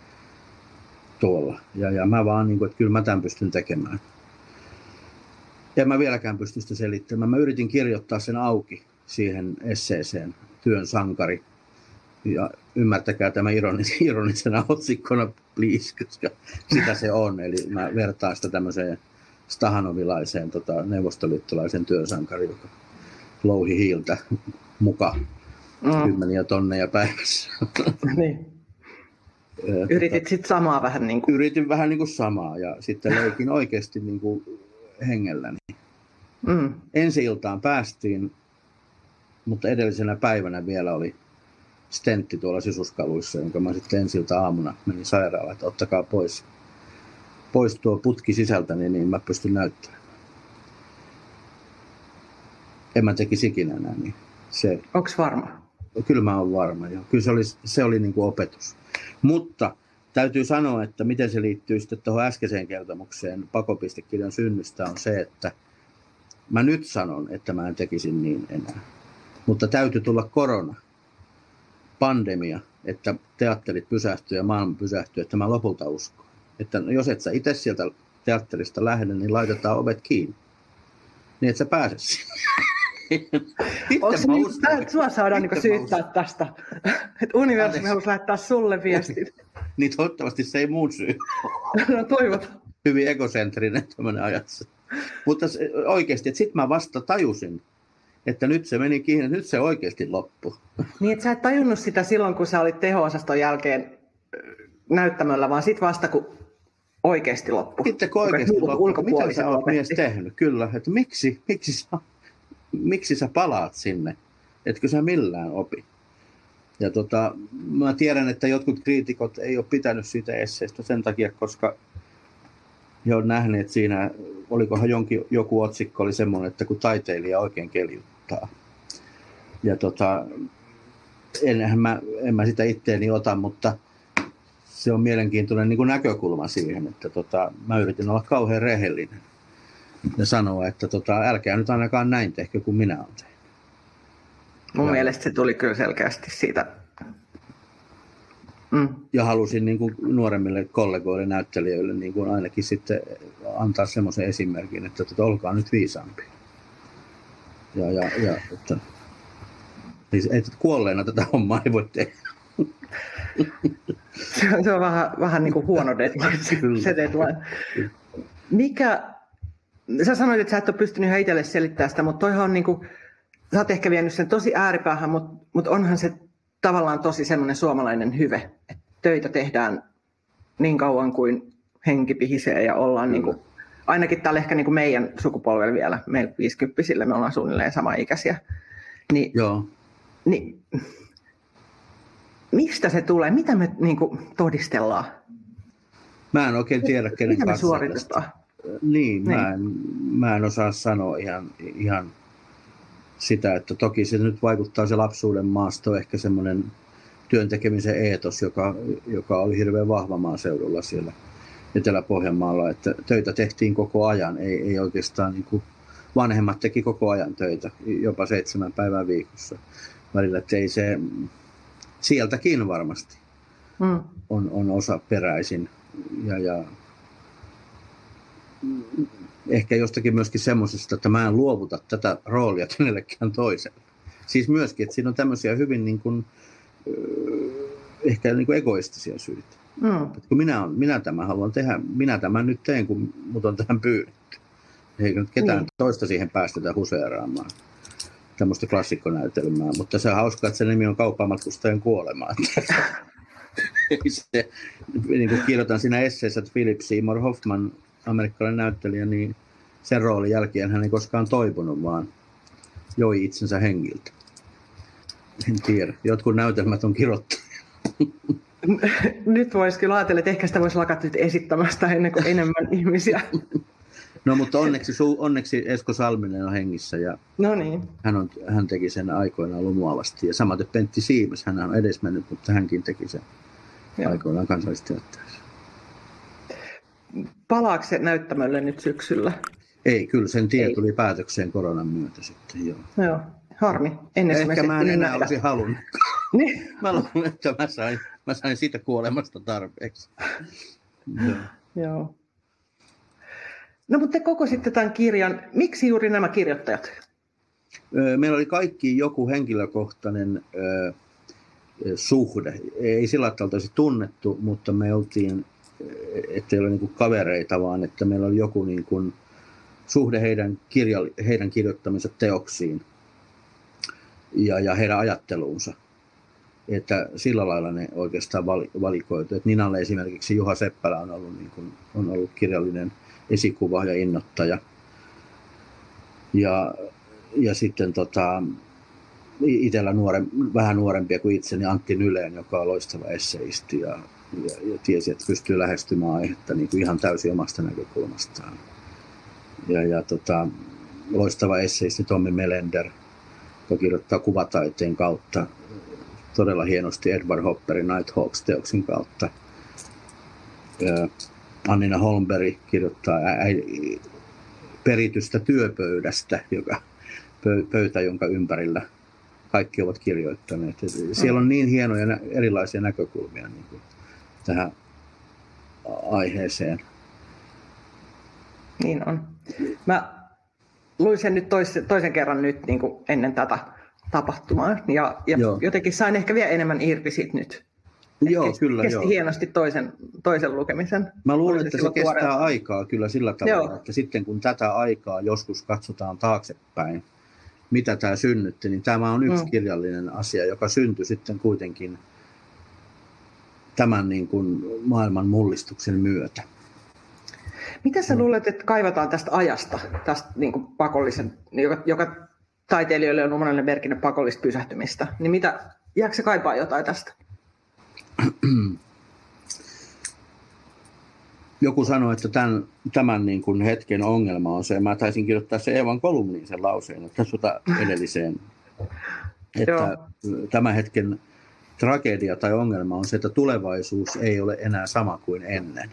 tuolla. Ja, ja mä vaan, niin kuin, että kyllä mä tämän pystyn tekemään. Ja mä vieläkään pysty sitä selittämään. Mä yritin kirjoittaa sen auki siihen esseeseen, työn sankari ja ymmärtäkää tämä ironis, ironisena otsikkona, please, koska sitä se on. Eli mä vertaan sitä tämmöiseen stahanovilaiseen tota, neuvostoliittolaisen työsankari, joka louhi hiiltä muka mm. kymmeniä tonneja päivässä. niin. Yritit tota, sitten samaa vähän niin kuin... Yritin vähän niin kuin samaa ja sitten leikin oikeasti niin kuin hengelläni. Mm. Ensi iltaan päästiin, mutta edellisenä päivänä vielä oli stentti tuolla sisuskaluissa, jonka mä sitten ensiltä aamuna menin sairaalaan, että ottakaa pois, pois tuo putki sisältä, niin, niin mä pystyn näyttämään. En mä tekisi ikinä enää niin. Se, Onks varma? Kyllä mä oon varma, joo. Kyllä se oli, se oli niin kuin opetus. Mutta täytyy sanoa, että miten se liittyy sitten tuohon äskeiseen kertomukseen pakopistekirjan synnystä on se, että Mä nyt sanon, että mä en tekisi niin enää. Mutta täytyy tulla korona, pandemia, että teatterit pysähtyy ja maailma pysähtyy, että mä lopulta uskon. Että jos et sä itse sieltä teatterista lähde, niin laitetaan ovet kiinni. Niin et sä pääse sinne. Onko se niin, että sua saadaan niin syyttää tästä? Että universumi haluaisi lähettää sulle viestin. niin toivottavasti se ei muun syy. no toivot. Hyvin egocentrinen tämmöinen ajatus. Mutta oikeasti, että sitten mä vasta tajusin, että nyt se meni kiinni, nyt se oikeasti loppu. Niin, että sä et tajunnut sitä silloin, kun sä olit teho-osaston jälkeen näyttämöllä, vaan sitten vasta, kun oikeasti loppu. Sitten kun oikeasti loppu. Mitä sä oot mies tehnyt? Kyllä, että miksi, miksi, sä, miksi sä palaat sinne? Etkö sä millään opi? Ja tota, mä tiedän, että jotkut kriitikot ei ole pitänyt siitä esseestä sen takia, koska he on nähneet siinä, olikohan jonkin, joku otsikko oli semmoinen, että kun taiteilija oikein keljuttaa. Ja tota, enhän mä, en mä sitä itteeni ota, mutta se on mielenkiintoinen niin kuin näkökulma siihen, että tota, mä yritin olla kauhean rehellinen ja sanoa, että tota, älkää nyt ainakaan näin tehkö kuin minä olen tehnyt. Mun ja, mielestä se tuli kyllä selkeästi siitä. Mm. Ja halusin niin kuin nuoremmille kollegoille, näyttelijöille niin kuin ainakin sitten antaa semmoisen esimerkin, että tota, olkaa nyt viisaampia. Ja, ja, ja että, niin, että kuolleena tätä hommaa ei voi tehdä. se, on, se on vähän, vähän niin kuin huono deadline, se deadline. Mikä, sä sanoit, että sä et ole pystynyt ihan itselle selittämään sitä, mutta toihan on niin kuin, sä oot ehkä vienyt sen tosi ääripäähän, mutta, mutta onhan se tavallaan tosi semmoinen suomalainen hyve, että töitä tehdään niin kauan kuin henki pihisee ja ollaan niin kuin, ainakin täällä ehkä niin kuin meidän sukupolvella vielä, meillä 50 me ollaan suunnilleen sama ikäisiä. Niin, Joo. Niin, mistä se tulee? Mitä me niin kuin, todistellaan? Mä en oikein tiedä, kenen Mitä me suoritetaan? Niin, niin. Mä, en, mä en osaa sanoa ihan, ihan sitä, että toki se nyt vaikuttaa se lapsuuden maasto, ehkä semmoinen työntekemisen eetos, joka, joka oli hirveän vahva maaseudulla siellä Etelä-Pohjanmaalla, että töitä tehtiin koko ajan, ei, ei oikeastaan niin kuin, vanhemmat teki koko ajan töitä, jopa seitsemän päivää viikossa välillä, että ei se, sieltäkin varmasti mm. on, on osa peräisin. Ja, ja ehkä jostakin myöskin semmoisesta, että mä en luovuta tätä roolia kenellekään toiselle. Siis myöskin, että siinä on tämmöisiä hyvin niin kuin, ehkä niin kuin egoistisia syitä. Mm. Että kun minä, on, minä tämän haluan tehdä, minä tämän nyt teen, kun mut on tähän pyydetty. Eikä nyt ketään niin. toista siihen päästetä huseeraamaan tämmöistä klassikkonäytelmää, mutta se on hauskaa, että se nimi on kauppamatkustajan kuolema. se, niin kuin kirjoitan siinä esseessä, että Philip Seymour Hoffman, amerikkalainen näyttelijä, niin sen roolin jälkeen hän ei koskaan toipunut, vaan joi itsensä hengiltä. En tiedä. Jotkut näytelmät on kirottu. Nyt voisi kyllä ajatella, että ehkä sitä voisi lakata nyt esittämästä ennen kuin enemmän ihmisiä No mutta onneksi, onneksi Esko Salminen on hengissä ja no niin. hän, on, hän teki sen aikoinaan lumuavasti. Ja samaten Pentti Siimes, hän on edesmennyt, mutta hänkin teki sen Joo. aikoinaan kansallisteatterissa. Palaako se näyttämölle nyt syksyllä? Ei, kyllä sen tie Ei. tuli päätökseen koronan myötä sitten, joo. Joo, harmi. Ennen Ehkä mä en enää nähdä. olisi halunnut. niin. Mä luulen, että mä sain, mä sain siitä kuolemasta tarpeeksi. joo. joo. No mutta te kokositte tämän kirjan. Miksi juuri nämä kirjoittajat? Meillä oli kaikki joku henkilökohtainen ö, suhde. Ei sillä tavalla tunnettu, mutta me oltiin, ettei ole niin kavereita, vaan että meillä oli joku niin kuin suhde heidän, kirja, heidän kirjoittamisensa teoksiin ja, ja heidän ajatteluunsa. Että sillä lailla ne oikeastaan valikoitu. Että Ninalle esimerkiksi Juha Seppälä on ollut, niin kuin, on ollut kirjallinen esikuva ja innoittaja. Ja, ja sitten tota, itsellä nuore, vähän nuorempia kuin itseni Antti Nyleen, joka on loistava esseisti ja, ja, ja tiesi, että pystyy lähestymään aihetta niin kuin ihan täysin omasta näkökulmastaan. Ja, ja tota, loistava esseisti Tommi Melender, joka kirjoittaa kuvataiteen kautta todella hienosti Edward Hopperin Nighthawks-teoksin kautta. Ja, Annina Holmberg kirjoittaa peritystä työpöydästä, joka, pöytä, jonka ympärillä kaikki ovat kirjoittaneet. Siellä on niin hienoja erilaisia näkökulmia niin kuin tähän aiheeseen. Niin on. Mä luin sen nyt toisen, toisen kerran nyt niin kuin ennen tätä tapahtumaa ja, ja jotenkin sain ehkä vielä enemmän irti siitä nyt. Joo, kesti, kyllä. Kesti joo. hienosti toisen, toisen lukemisen. Mä luulen, että se kestää tuoreelta. aikaa kyllä sillä tavalla, joo. että sitten kun tätä aikaa joskus katsotaan taaksepäin, mitä tämä synnytti, niin tämä on yksi mm. kirjallinen asia, joka syntyi sitten kuitenkin tämän niin kuin maailman mullistuksen myötä. Mitä sä luulet, että kaivataan tästä ajasta, tästä niin kuin pakollisen, joka, joka taiteilijoille on monelle merkinnyt pakollista pysähtymistä, niin mitä, jääkö se kaipaa jotain tästä? Joku sanoi, että tämän, tämän niin kuin hetken ongelma on se, mä taisin kirjoittaa se Evan kolumniin sen lauseen, että tota edelliseen, että tämän hetken tragedia tai ongelma on se, että tulevaisuus ei ole enää sama kuin ennen.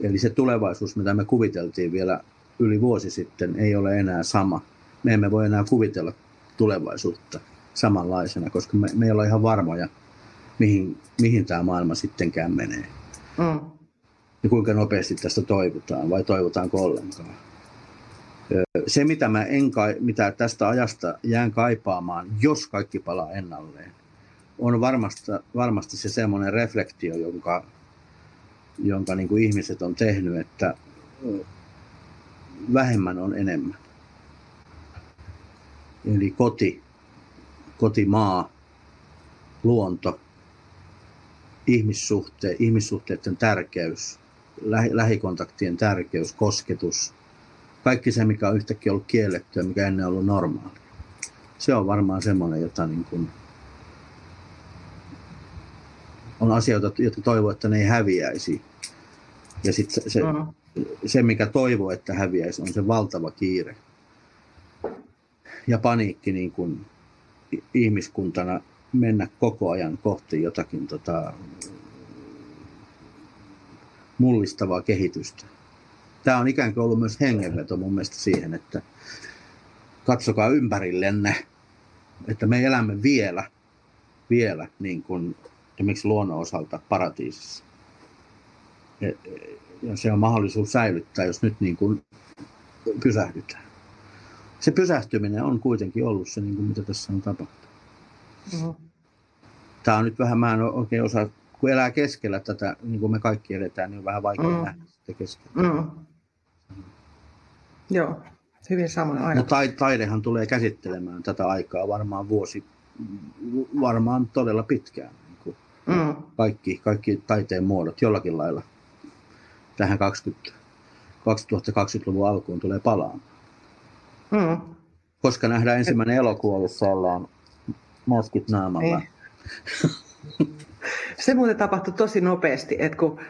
Eli se tulevaisuus, mitä me kuviteltiin vielä yli vuosi sitten, ei ole enää sama. Me emme voi enää kuvitella tulevaisuutta samanlaisena, koska me, me ei ole ihan varmoja, mihin, mihin tämä maailma sittenkään menee. Mm. Ja kuinka nopeasti tästä toivotaan vai toivotaanko ollenkaan. Se, mitä, mä en, mitä tästä ajasta jään kaipaamaan, jos kaikki palaa ennalleen, on varmasti, varmasti se semmoinen reflektio, jonka, jonka niin kuin ihmiset on tehnyt, että vähemmän on enemmän. Eli koti, kotimaa, luonto, ihmissuhte, ihmissuhteiden tärkeys, lähi, lähikontaktien tärkeys, kosketus, kaikki se, mikä on yhtäkkiä ollut kiellettyä, mikä ennen ollut normaali. Se on varmaan semmoinen, jota niin kuin, on asioita, jotka toivoo, että ne ei häviäisi. Ja sitten se, se, uh-huh. se, mikä toivoo, että häviäisi, on se valtava kiire. Ja paniikki niin kuin ihmiskuntana mennä koko ajan kohti jotakin tota, mullistavaa kehitystä. Tämä on ikään kuin ollut myös hengenveto mun mielestä siihen, että katsokaa ympärillenne, että me elämme vielä, vielä niin kuin esimerkiksi luonnon osalta paratiisissa. Ja se on mahdollisuus säilyttää, jos nyt niin kuin pysähdytään. Se pysähtyminen on kuitenkin ollut se, niin kuin mitä tässä on tapahtunut. Mm-hmm. Tämä on nyt vähän, mä en oikein osaa, kun elää keskellä tätä, niin kuin me kaikki eletään, niin on vähän vaikea mm. nähdä sitä keskellä. Mm. Joo, hyvin samoin aika. Mutta taidehan tulee käsittelemään tätä aikaa varmaan vuosi, varmaan todella pitkään. Mm. kaikki, kaikki taiteen muodot jollakin lailla tähän 20, 2020-luvun alkuun tulee palaamaan. Mm. Koska nähdään ensimmäinen elokuva, jossa ollaan maskit naamalla. Niin. Se muuten tapahtui tosi nopeasti, että kun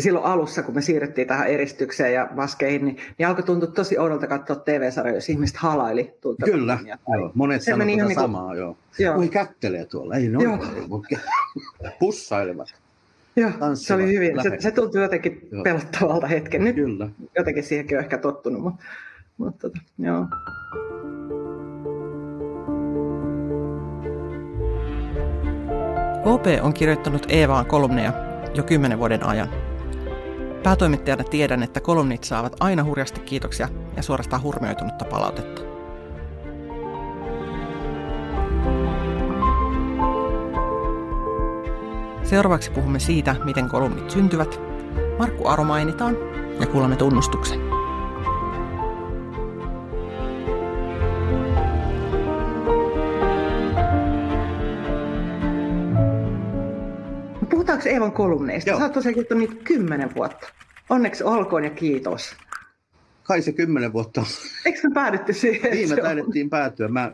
silloin alussa, kun me siirryttiin tähän eristykseen ja maskeihin, niin, niin alkoi tuntua tosi oudolta katsoa TV-sarjoja, jos ihmiset halaili. Kyllä, joo. monet sanoivat tätä niin samaa. Niin joo. joo. Ui kättelee tuolla, ei ne joo. pussailevat. Joo, se oli hyvin. Se, se tuntui jotenkin joo. pelottavalta hetken. Nyt Kyllä. jotenkin siihenkin on ehkä tottunut, mutta, mutta tota, joo. OP on kirjoittanut Eevaan kolumneja jo kymmenen vuoden ajan. Päätoimittajana tiedän, että kolumnit saavat aina hurjasti kiitoksia ja suorastaan hurmioitunutta palautetta. Seuraavaksi puhumme siitä, miten kolumnit syntyvät. Markku Aro mainitaan ja kuulemme tunnustuksen. Puhutaanko Eevan kolumneista? Joo. Sä oot tosiaan kirjoittanut niitä kymmenen vuotta. Onneksi olkoon ja kiitos. Kai se kymmenen vuotta. Eikö me päädytty siihen? Niin, me taidettiin päätyä. Mä,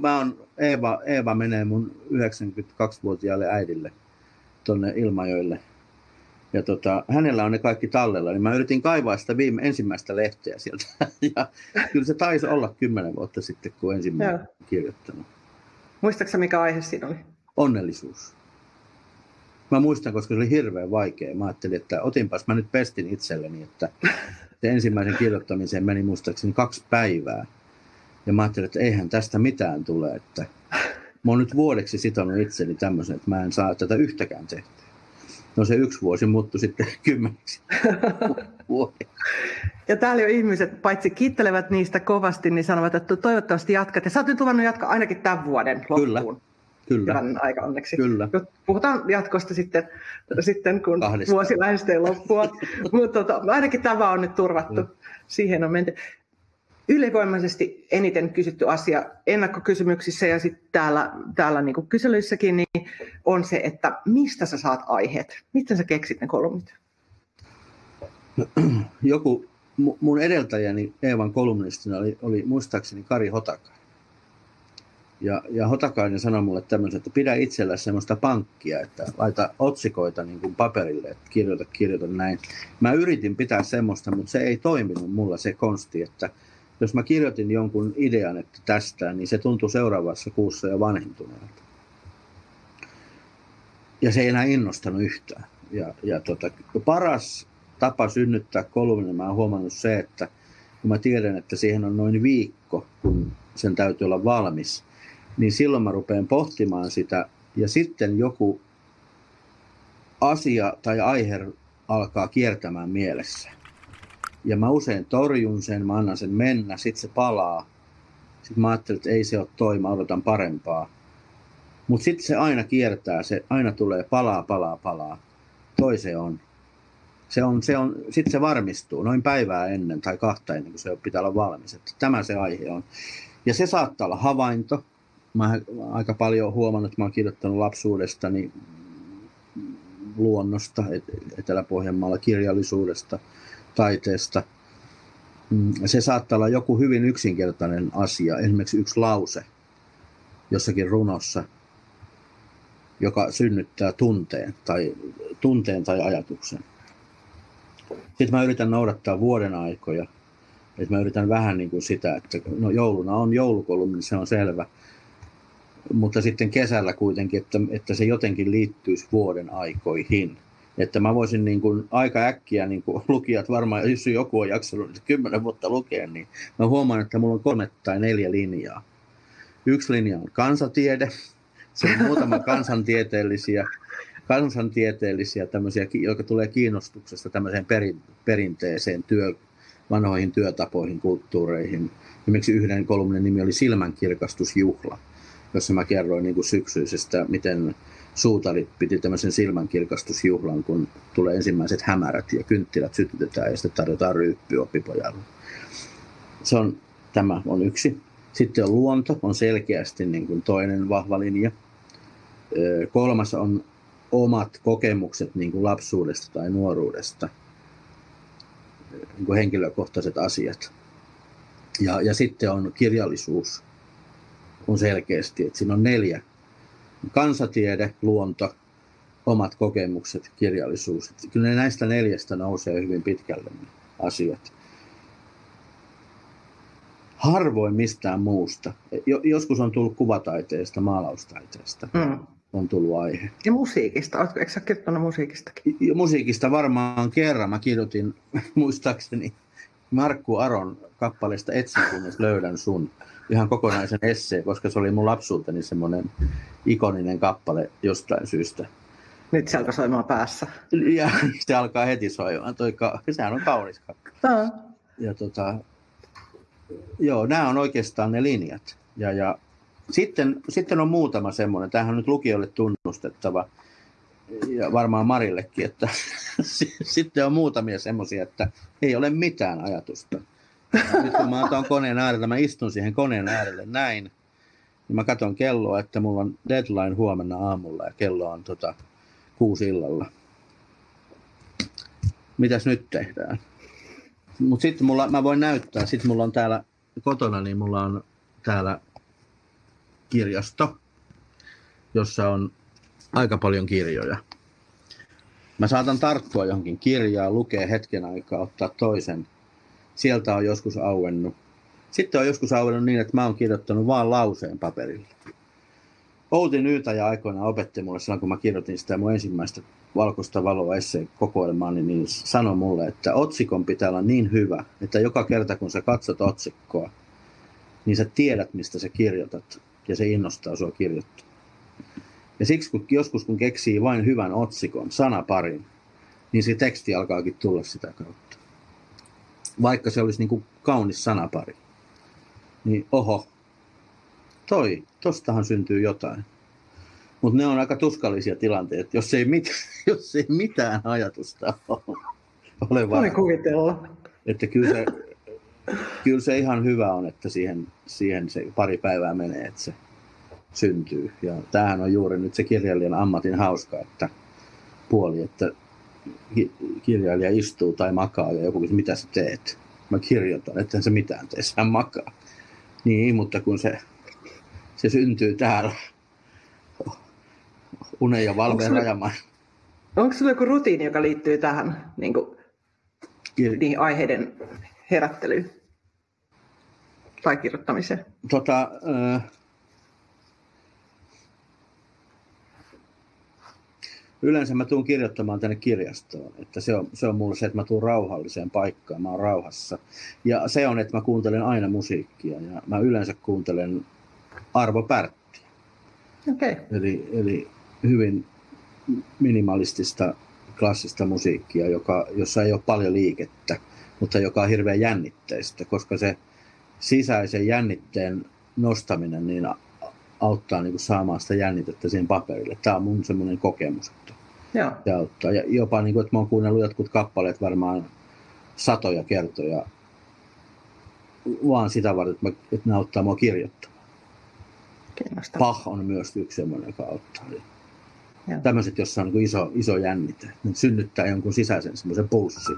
mä on, Eeva, Eeva menee mun 92-vuotiaalle äidille tuonne Ilmajoille. Ja tota, hänellä on ne kaikki tallella, niin mä yritin kaivaa sitä viime, ensimmäistä lehteä sieltä. Ja kyllä se taisi olla kymmenen vuotta sitten, kun ensimmäinen Joo. kirjoittanut. Muistaaksä, mikä aihe siinä oli? Onnellisuus. Mä muistan, koska se oli hirveän vaikea. Mä ajattelin, että otinpas mä nyt pestin itselleni, että se ensimmäisen kirjoittamiseen meni muistaakseni kaksi päivää. Ja mä ajattelin, että eihän tästä mitään tule, että mä oon nyt vuodeksi sitonut itseni tämmöisen, että mä en saa tätä yhtäkään tehtyä. No se yksi vuosi muuttui sitten kymmeneksi vuodeksi. Ja täällä jo ihmiset paitsi kiittelevät niistä kovasti, niin sanovat, että toivottavasti jatkat. Ja sä oot nyt luvannut jatkaa ainakin tämän vuoden loppuun. Kyllä. Kyllä. Hyvän aika onneksi. Kyllä. Puhutaan jatkosta sitten, sitten kun Kahdesta. vuosi lähestyy loppua. Mutta tota, ainakin tämä on nyt turvattu. Mm. Siihen on menty. Ylivoimaisesti eniten kysytty asia ennakkokysymyksissä ja sitten täällä, täällä niin kuin kyselyissäkin niin on se, että mistä sä saat aiheet? Mistä sä keksit ne kolumnit? Joku mun edeltäjäni Eevan kolumnistina oli, oli muistaakseni Kari Hotaka. Ja, ja Hotakainen sanoi mulle tämmöisen, että pidä itsellä semmoista pankkia, että laita otsikoita niin kuin paperille, että kirjoita, kirjoita näin. Mä yritin pitää semmoista, mutta se ei toiminut mulla se konsti, että jos mä kirjoitin jonkun idean, että tästä, niin se tuntui seuraavassa kuussa jo vanhentuneelta. Ja se ei enää innostanut yhtään. Ja, ja tota, paras tapa synnyttää kolumni, mä oon huomannut se, että kun mä tiedän, että siihen on noin viikko, kun sen täytyy olla valmis, niin silloin mä rupean pohtimaan sitä ja sitten joku asia tai aihe alkaa kiertämään mielessä. Ja mä usein torjun sen, mä annan sen mennä, sitten se palaa. Sitten mä ajattelen, että ei se ole toi, mä odotan parempaa. Mutta sitten se aina kiertää, se aina tulee palaa, palaa, palaa. Toi se on. Se on, se on sitten se varmistuu noin päivää ennen tai kahta ennen kuin se pitää olla valmis. Että tämä se aihe on. Ja se saattaa olla havainto, mä aika paljon huomannut, että mä oon kirjoittanut lapsuudestani luonnosta, Etelä-Pohjanmaalla kirjallisuudesta, taiteesta. Mm, se saattaa olla joku hyvin yksinkertainen asia, esimerkiksi yksi lause jossakin runossa, joka synnyttää tunteen tai, tunteen tai ajatuksen. Sitten mä yritän noudattaa vuoden aikoja. Että mä yritän vähän niin kuin sitä, että no jouluna on joulukolumni, se on selvä mutta sitten kesällä kuitenkin, että, että se jotenkin liittyisi vuoden aikoihin. Että mä voisin niin kuin aika äkkiä, niin kuin lukijat varmaan, jos joku on jaksanut kymmenen vuotta lukea, niin mä huomaan, että mulla on kolme tai neljä linjaa. Yksi linja on kansatiede, se on muutama kansantieteellisiä, kansantieteellisiä tämmöisiä, jotka tulee kiinnostuksesta tämmöiseen perin, perinteeseen työ, vanhoihin työtapoihin, kulttuureihin. Esimerkiksi yhden kolumnin nimi oli Silmänkirkastusjuhla jossa mä kerroin niin kuin syksyisestä, miten suutarit piti tämmöisen silmänkirkastusjuhlan, kun tulee ensimmäiset hämärät ja kynttilät sytytetään ja sitten tarjotaan ryyppy oppipojalle. Se on, tämä on yksi. Sitten on luonto, on selkeästi niin kuin toinen vahva linja. Kolmas on omat kokemukset niin kuin lapsuudesta tai nuoruudesta, niin kuin henkilökohtaiset asiat. Ja, ja sitten on kirjallisuus, on selkeästi, että siinä on neljä. Kansatiede, luonto, omat kokemukset, kirjallisuus. Että kyllä ne näistä neljästä nousee hyvin pitkälle asiat. Harvoin mistään muusta. Joskus on tullut kuvataiteesta, maalaustaiteesta. Mm. On tullut aihe. Ja musiikista. Oletko, eikö sä kirjoittanut musiikistakin? Musiikista varmaan kerran. Mä kirjoitin muistaakseni Markku Aron kappaleesta Etsin kunnes löydän sun ihan kokonaisen esseen, koska se oli mun lapsuuteni semmoinen ikoninen kappale jostain syystä. Nyt se alkaa soimaan päässä. Ja se alkaa heti soimaan. Toi ka- sehän on kaunis kappale. Ja tota, joo, nämä on oikeastaan ne linjat. Ja, ja sitten, sitten on muutama semmoinen, tämähän on nyt lukijoille tunnustettava, ja varmaan Marillekin, että sitten on muutamia semmoisia, että ei ole mitään ajatusta nyt kun mä otan koneen äärellä, mä istun siihen koneen äärelle näin, niin mä katson kelloa, että mulla on deadline huomenna aamulla ja kello on tota, kuusi illalla. Mitäs nyt tehdään? Mutta sitten mulla, mä voin näyttää, sitten mulla on täällä kotona, niin mulla on täällä kirjasto, jossa on aika paljon kirjoja. Mä saatan tarttua johonkin kirjaan, lukea hetken aikaa, ottaa toisen sieltä on joskus auennut. Sitten on joskus auennut niin, että mä oon kirjoittanut vaan lauseen paperille. Outi Nyytäjä aikoinaan opetti mulle silloin, kun mä kirjoitin sitä mun ensimmäistä valkoista valoa esseen kokoelmaa, niin, niin sanoi mulle, että otsikon pitää olla niin hyvä, että joka kerta kun sä katsot otsikkoa, niin sä tiedät, mistä sä kirjoitat, ja se innostaa sua kirjoittaa. Ja siksi kun joskus kun keksii vain hyvän otsikon, sanaparin, niin se teksti alkaakin tulla sitä kautta. Vaikka se olisi niin kuin kaunis sanapari. Niin oho, toi, tostahan syntyy jotain. Mutta ne on aika tuskallisia tilanteita, jos ei, mit, jos ei mitään ajatusta ole Voi kuvitella. Että kyllä se, kyllä se ihan hyvä on, että siihen, siihen se pari päivää menee, että se syntyy. Ja tämähän on juuri nyt se kirjailijan ammatin hauska, että puoli, että kirjailija istuu tai makaa ja joku kysyy, mitä sä teet? Mä kirjoitan, että se mitään tee, hän makaa. Niin, mutta kun se, se syntyy täällä unen ja valveen rajamaan. Onko sinulla joku rutiini, joka liittyy tähän niin kuin, Kir- niihin aiheiden herättelyyn tai kirjoittamiseen? Tota, äh, yleensä mä tuun kirjoittamaan tänne kirjastoon. Että se, on, se on mulle se, että mä tuun rauhalliseen paikkaan, mä oon rauhassa. Ja se on, että mä kuuntelen aina musiikkia ja mä yleensä kuuntelen Arvo Pärttiä. Okay. Eli, eli hyvin minimalistista klassista musiikkia, joka, jossa ei ole paljon liikettä, mutta joka on hirveän jännitteistä, koska se sisäisen jännitteen nostaminen niin auttaa niin kuin saamaan sitä jännitettä siihen paperille. Tämä on mun semmoinen kokemus, Joo. se auttaa. Ja jopa niin kuin, että mä oon kuunnellut jotkut kappaleet varmaan satoja kertoja vaan sitä varten, että, mä, että ne auttaa mua kirjoittamaan. Pah on myös yksi semmoinen, joka auttaa. Joo. Tämmöiset, jossa on niin iso, iso jännite. Ne synnyttää jonkun sisäisen semmoisen pulssin.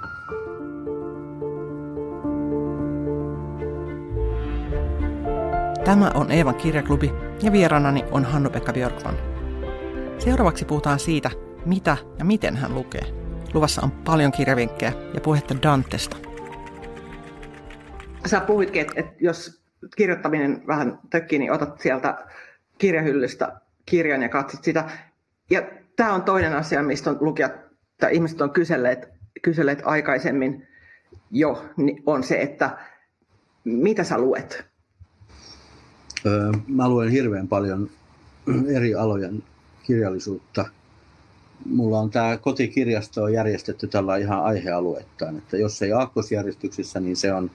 Tämä on Eevan kirjaklubi ja vieraanani on Hannu-Pekka Björkman. Seuraavaksi puhutaan siitä, mitä ja miten hän lukee. Luvassa on paljon kirjavinkkejä ja puhetta Dantesta. Sä puhuitkin, että, että jos kirjoittaminen vähän tökkii, niin otat sieltä kirjahyllystä kirjan ja katsot sitä. Ja tämä on toinen asia, mistä on lukijat tai ihmiset on kyselleet, kyselleet aikaisemmin jo, niin on se, että mitä sä luet? Mä luen hirveän paljon eri alojen kirjallisuutta. Mulla on tämä kotikirjasto on järjestetty tällä ihan aihealueittain, että jos ei aakkosjärjestyksessä, niin se on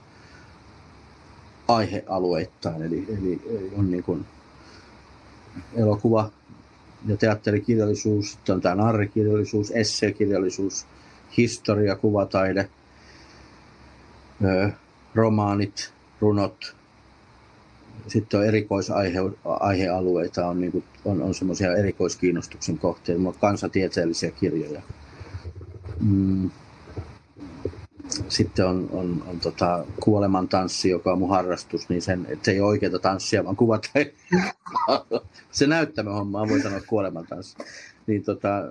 aihealueittain, eli, eli on niin kuin elokuva ja teatterikirjallisuus, sitten on tämä narrikirjallisuus, esseekirjallisuus, historia, kuvataide, romaanit, runot, sitten on erikoisaihealueita, on, niin on, on semmoisia erikoiskiinnostuksen kohteita, on kansatieteellisiä kirjoja. Mm. Sitten on, on, on tota, kuolemantanssi, joka on mun harrastus, niin sen, että ei ole oikeaa tanssia, vaan kuvat. se näyttämöhomma, voi sanoa kuolemantanssi. Niin tota,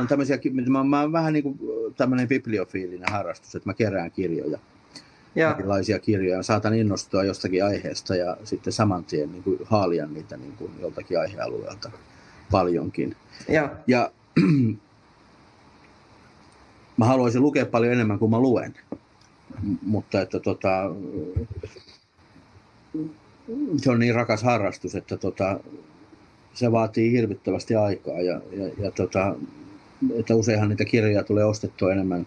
on tämmöisiä, mä, mä oon vähän niin kuin tämmöinen bibliofiilinen harrastus, että mä kerään kirjoja ja. erilaisia kirjoja. Saatan innostua jostakin aiheesta ja sitten saman tien niin kuin haalia niitä niin kuin joltakin aihealueelta paljonkin. Ja, ja mä haluaisin lukea paljon enemmän kuin mä luen. Mutta että tota, se on niin rakas harrastus, että tota, se vaatii hirvittävästi aikaa ja, ja, ja tota, että useinhan niitä kirjoja tulee ostettua enemmän,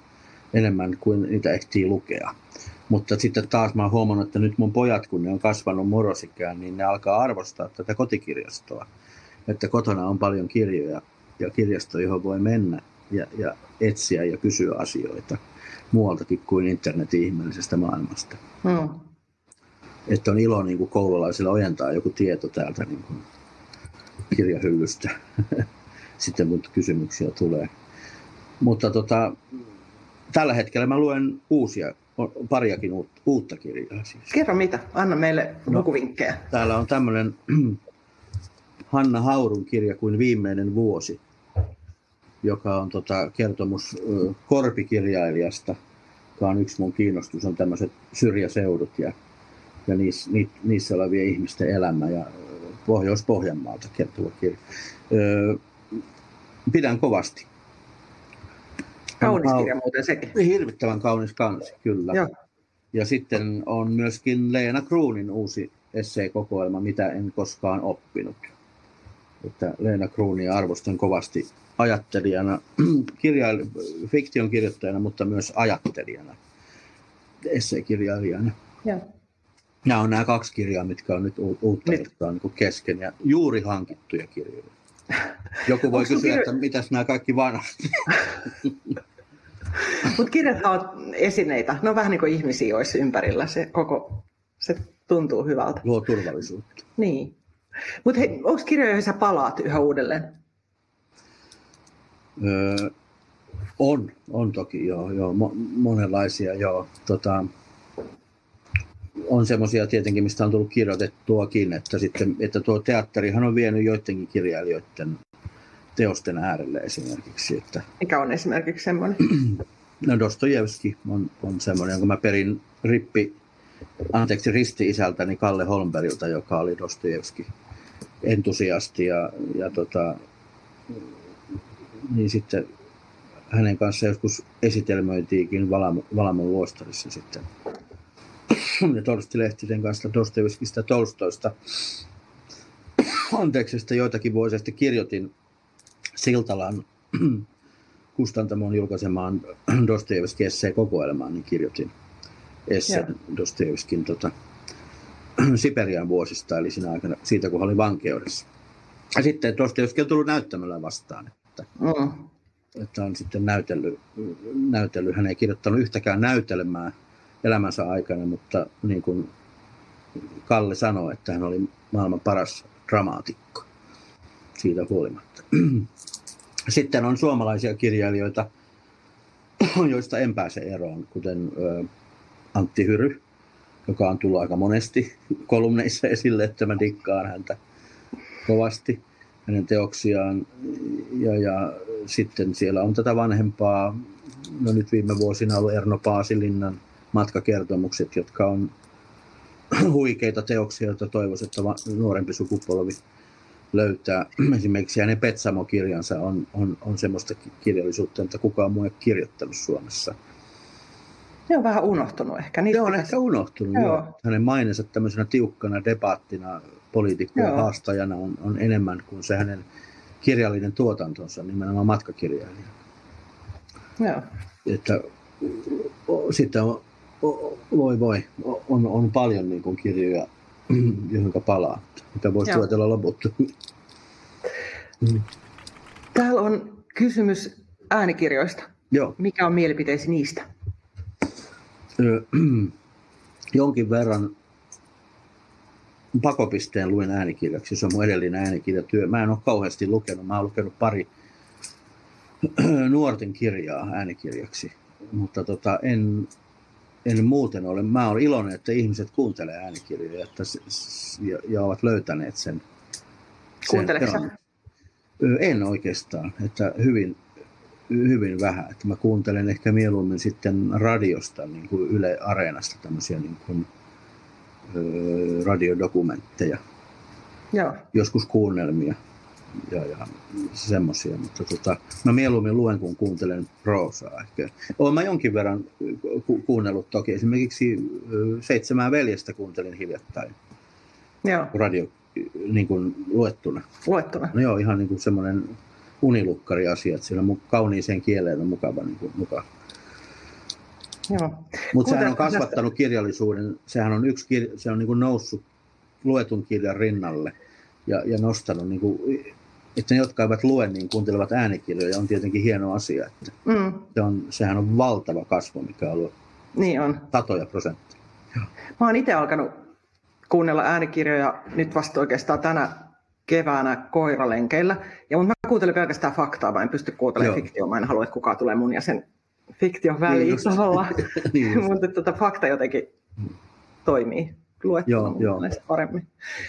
enemmän kuin niitä ehtii lukea. Mutta sitten taas mä oon huomannut, että nyt mun pojat, kun ne on kasvanut murrosikään, niin ne alkaa arvostaa tätä kotikirjastoa. Että kotona on paljon kirjoja ja kirjasto, johon voi mennä ja, ja etsiä ja kysyä asioita muualtakin kuin internetin ihmeellisestä maailmasta. Hmm. Että on ilo niin kuin koululaisille ojentaa joku tieto täältä niin kuin kirjahyllystä, sitten kun kysymyksiä tulee. Mutta tota, tällä hetkellä mä luen uusia on pariakin uutta, uutta kirjaa. Siis. Kerro mitä, anna meille no, lukuvinkkejä. Täällä on tämmöinen Hanna Haurun kirja kuin Viimeinen vuosi, joka on tota, kertomus korpikirjailijasta, joka on yksi mun kiinnostus, on tämmöiset syrjäseudut ja, ja niissä, ni, niissä olevien ihmisten elämä. Ja Pohjois-Pohjanmaalta kertova kirja. Öö, pidän kovasti. Kaunis kirja muuten sekin. Hirvittävän kaunis kansi, kyllä. Joo. Ja sitten on myöskin Leena Kruunin uusi esseekokoelma, mitä en koskaan oppinut. Että Leena Kruunia arvostan kovasti ajattelijana, kirjail, fiktion kirjoittajana, mutta myös ajattelijana, esseekirjailijana. Joo. Nämä on nämä kaksi kirjaa, mitkä on nyt uutta, Nyt. jotka on niin kesken ja juuri hankittuja kirjoja. Joku voi kysyä, kirjo- että mitäs nämä kaikki vanhat. Mutta kirjathan on esineitä. Ne on vähän niin kuin ihmisiä olisi ympärillä. Se koko, se tuntuu hyvältä. Luo turvallisuutta. Niin. Mutta onko kirjoja, joihin sä palaat yhä uudelleen? Öö, on, on toki joo, joo mo- monenlaisia joo. Tota, on semmoisia tietenkin, mistä on tullut kirjoitettuakin, että, sitten, että tuo teatterihan on vienyt joidenkin kirjailijoiden teosten äärelle esimerkiksi. Että, Mikä on esimerkiksi semmoinen? no Dostojevski on, on semmoinen, jonka mä perin rippi, anteeksi risti-isältäni Kalle Holmbergilta, joka oli Dostojevski entusiasti ja, ja tota, niin sitten hänen kanssa joskus esitelmöitiinkin Valam- Valamon luostarissa sitten. Ja Torsti Lehtisen kanssa Dostojevskista Tolstoista. Anteeksi, että joitakin vuosia sitten kirjoitin Siltalan kustantamon julkaisemaan Dostojevski esseen kokoelmaan, niin kirjoitin esseen Dostojevskin tota, Siperian vuosista, eli siinä aikana, siitä kun oli vankeudessa. Ja sitten Dostojevski on tullut näyttämöllä vastaan, että, Mm. että on sitten näytellyt, näytellyt. Hän ei kirjoittanut yhtäkään näytelmää elämänsä aikana, mutta niin kuin Kalle sanoi, että hän oli maailman paras dramaatikko siitä huolimatta. Sitten on suomalaisia kirjailijoita, joista en pääse eroon, kuten Antti Hyry, joka on tullut aika monesti kolumneissa esille, että mä dikkaan häntä kovasti, hänen teoksiaan. Ja, ja sitten siellä on tätä vanhempaa, no nyt viime vuosina ollut Erno Paasilinnan matkakertomukset, jotka on huikeita teoksia, joita toivoisin, että nuorempi sukupolvi löytää. Esimerkiksi hänen Petsamo-kirjansa on, on, on semmoista ki- kirjallisuutta, että kukaan muu ei kirjoittanut Suomessa. Ne on vähän unohtunut ehkä. Niistä Se on ehkä unohtunut. Joo. Joo. Hänen mainensa tämmöisenä tiukkana debaattina poliitikkojen Joo. haastajana on, on enemmän kuin se hänen kirjallinen tuotantonsa, nimenomaan matkakirjailija. Joo. Että sitten on, voi voi, on, on paljon niin kuin kirjoja, joihin palaa, mitä voisi luetella loputtomiin. Täällä on kysymys äänikirjoista. Joo, Mikä on mielipiteesi niistä? Jonkin verran pakopisteen luin äänikirjaksi, se on mun edellinen äänikirjatyö. Mä en ole kauheasti lukenut, mä oon lukenut pari nuorten kirjaa äänikirjaksi, mutta tota, en, en muuten ole. Mä olen iloinen, että ihmiset kuuntelee äänikirjoja että, ja, ja ovat löytäneet sen. sen Kuunteleeko. Ö, En oikeastaan, että hyvin, hyvin vähän. Että mä kuuntelen ehkä mieluummin sitten radiosta, niin kuin Yle Areenasta tämmöisiä niin kuin, ö, radiodokumentteja, Joo. joskus kuunnelmia ja, ja semmoisia, mutta tota, mä mieluummin luen kuin kuuntelen proosaa ehkä. Olen mä jonkin verran ku- kuunnellut toki, esimerkiksi ö, Seitsemää veljestä kuuntelin hiljattain Joo. radio niin kuin luettuna. Luettuna. No joo, ihan niin kuin semmoinen unilukkari asia, että siinä kauniiseen kieleen on mukava niin kuin, mukaan. Mutta sehän on kasvattanut kirjallisuuden, sehän on yksi, kir- se on niin kuin noussut luetun kirjan rinnalle ja, ja nostanut, niin kuin, että ne, jotka eivät lue, niin kuuntelevat äänikirjoja, on tietenkin hieno asia. Että Mm, se on, sehän on valtava kasvu, mikä on ollut niin on. satoja prosentteja. Mä oon itse alkanut kuunnella äänikirjoja nyt vasta oikeastaan tänä keväänä koiralenkeillä. Ja mutta mä kuuntelen pelkästään faktaa, mä en pysty kuuntelemaan Joo. fiktiota. Mä en halua, että kukaan tulee mun ja sen fiktion Niin väliin just. tavallaan. niin mutta tota, fakta jotenkin toimii luettuna Joo, joo. paremmin.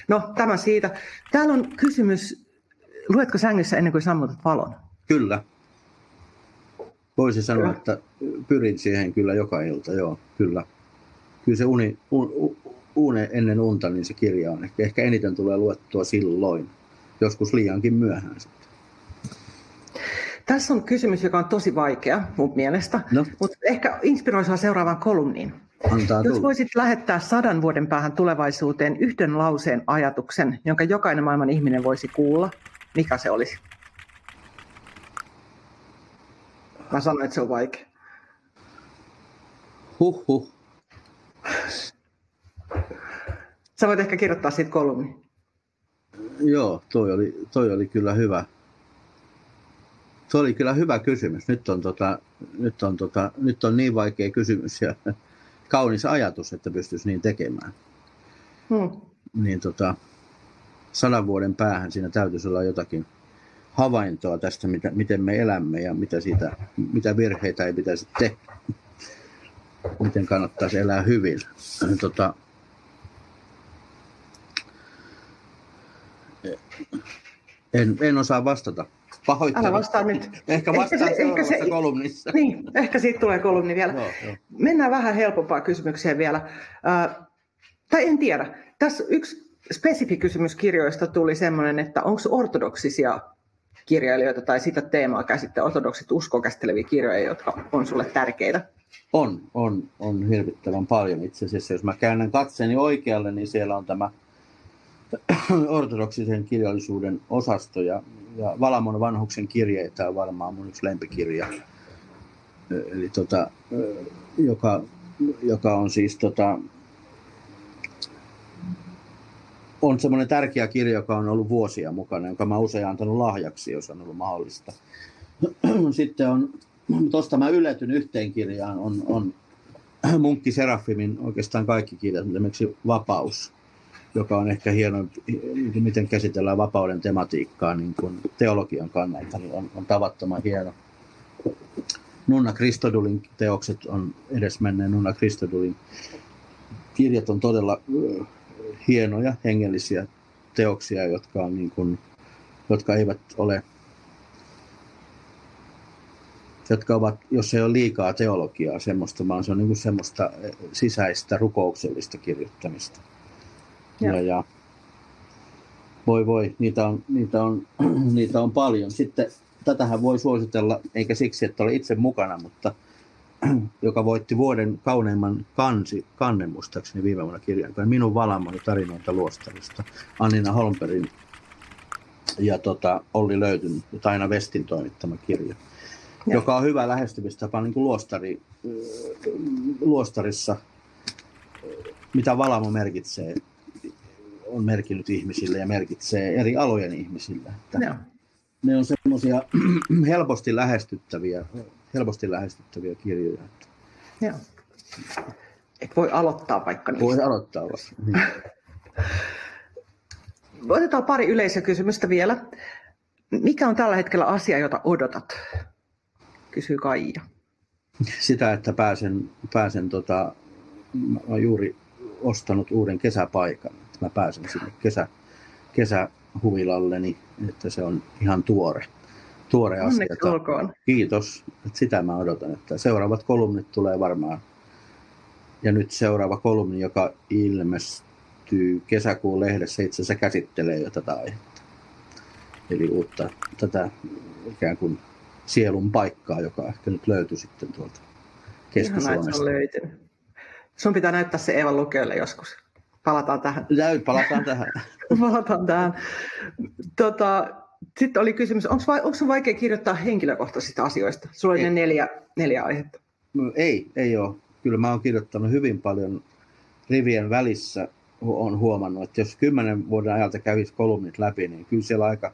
No, tämä siitä. Täällä on kysymys, luetko sängyssä ennen kuin sammutat valon? Kyllä. Voisi sanoa, Kyllä. että pyrin siihen kyllä joka ilta, joo, kyllä. Kyllä se uni, un, une ennen unta, niin se kirja on ehkä, ehkä eniten tulee luettua silloin, joskus liiankin myöhään sitten. Tässä on kysymys, joka on tosi vaikea mun mielestä, no. mutta ehkä inspiroi sinua seuraavaan kolumniin. Antaa Jos tulla. voisit lähettää sadan vuoden päähän tulevaisuuteen yhden lauseen ajatuksen, jonka jokainen maailman ihminen voisi kuulla, mikä se olisi? Mä sanoin, että se on vaikea. Huhhuh. Sä voit ehkä kirjoittaa siitä kolumni. Joo, toi oli, toi oli kyllä hyvä. Se oli kyllä hyvä kysymys. Nyt on, tota, nyt on, tota, nyt on niin vaikea kysymys ja kaunis ajatus, että pystyisi niin tekemään. Hmm. Niin tota, sadan vuoden päähän siinä täytyisi olla jotakin havaintoa tästä, mitä, miten me elämme ja mitä, siitä, mitä virheitä ei pitäisi tehdä. Miten kannattaisi elää hyvin. Tota, en, en osaa vastata. Pahoittelen. Älä vastaa nyt. Ehkä vastaan ehkä se, seuraavassa ehkä se, kolumnissa. Niin, ehkä siitä tulee kolumni vielä. Joo, joo. Mennään vähän helpompaa kysymykseen vielä. Äh, tai en tiedä. Tässä yksi spesifi kysymys kirjoista tuli semmoinen, että onko ortodoksisia kirjailijoita tai sitä teemaa käsittää ortodoksit uskoa käsitteleviä kirjoja, jotka on sulle tärkeitä? On, on, on hirvittävän paljon itse asiassa. Jos mä käännän katseeni oikealle, niin siellä on tämä ortodoksisen kirjallisuuden osasto ja, ja Valamon vanhuksen kirjeitä on varmaan mun yksi lempikirja. Eli tota, joka, joka on siis tota, on semmoinen tärkeä kirja, joka on ollut vuosia mukana, jonka mä usein antanut lahjaksi, jos on ollut mahdollista. Sitten on, tuosta mä yllätyn yhteen kirjaan, on, on Munkki Serafimin oikeastaan kaikki kirjat, esimerkiksi Vapaus, joka on ehkä hieno, miten käsitellään vapauden tematiikkaa niin kuin teologian kannalta, niin on, on tavattoman hieno. Nunna Kristodulin teokset on edesmenneen Nunna Kristodulin kirjat on todella hienoja hengellisiä teoksia, jotka, on niin kuin, jotka eivät ole jotka ovat, jos ei ole liikaa teologiaa semmoista, vaan se on niin kuin semmoista sisäistä rukouksellista kirjoittamista. Ja, ja voi voi, niitä on, niitä, on, niitä on paljon. Sitten tätähän voi suositella, eikä siksi, että ole itse mukana, mutta joka voitti vuoden kauneimman kansi, kannen muistaakseni viime vuonna kirjan. Minun valamani tarinoita luostarista, Annina Holmperin ja tota, Olli Löytyn Taina Vestin toimittama kirja, ja. joka on hyvä lähestymistapa niin kuin luostari, luostarissa, mitä valamo merkitsee on merkinnyt ihmisille ja merkitsee eri alojen ihmisille. Että Ne on semmoisia helposti lähestyttäviä, helposti lähestyttäviä kirjoja. Joo. Et voi aloittaa vaikka niistä. Voi aloittaa vaikka. Niin. Otetaan pari yleisökysymystä vielä. Mikä on tällä hetkellä asia, jota odotat? Kysyy Kaija. Sitä, että pääsen, pääsen tota, juuri ostanut uuden kesäpaikan mä pääsen sinne kesä, kesähuvilalleni, että se on ihan tuore, tuore asia. olkoon. Kiitos, että sitä mä odotan, että seuraavat kolumnit tulee varmaan. Ja nyt seuraava kolumni, joka ilmestyy kesäkuun lehdessä, itse asiassa käsittelee jo tätä aihetta. Eli uutta tätä ikään kuin sielun paikkaa, joka ehkä nyt löytyy sitten tuolta Keski-Suomesta. Sun pitää näyttää se Eeva lukijoille joskus. Palataan tähän. Näy, palataan tähän. palataan tähän. Tota, sitten oli kysymys, onko, vai, onko vaikea kirjoittaa henkilökohtaisista asioista? Sulla oli ne neljä, neljä aihetta. No, ei, ei ole. Kyllä mä oon kirjoittanut hyvin paljon rivien välissä. on huomannut, että jos kymmenen vuoden ajalta kävisi kolumnit läpi, niin kyllä siellä aika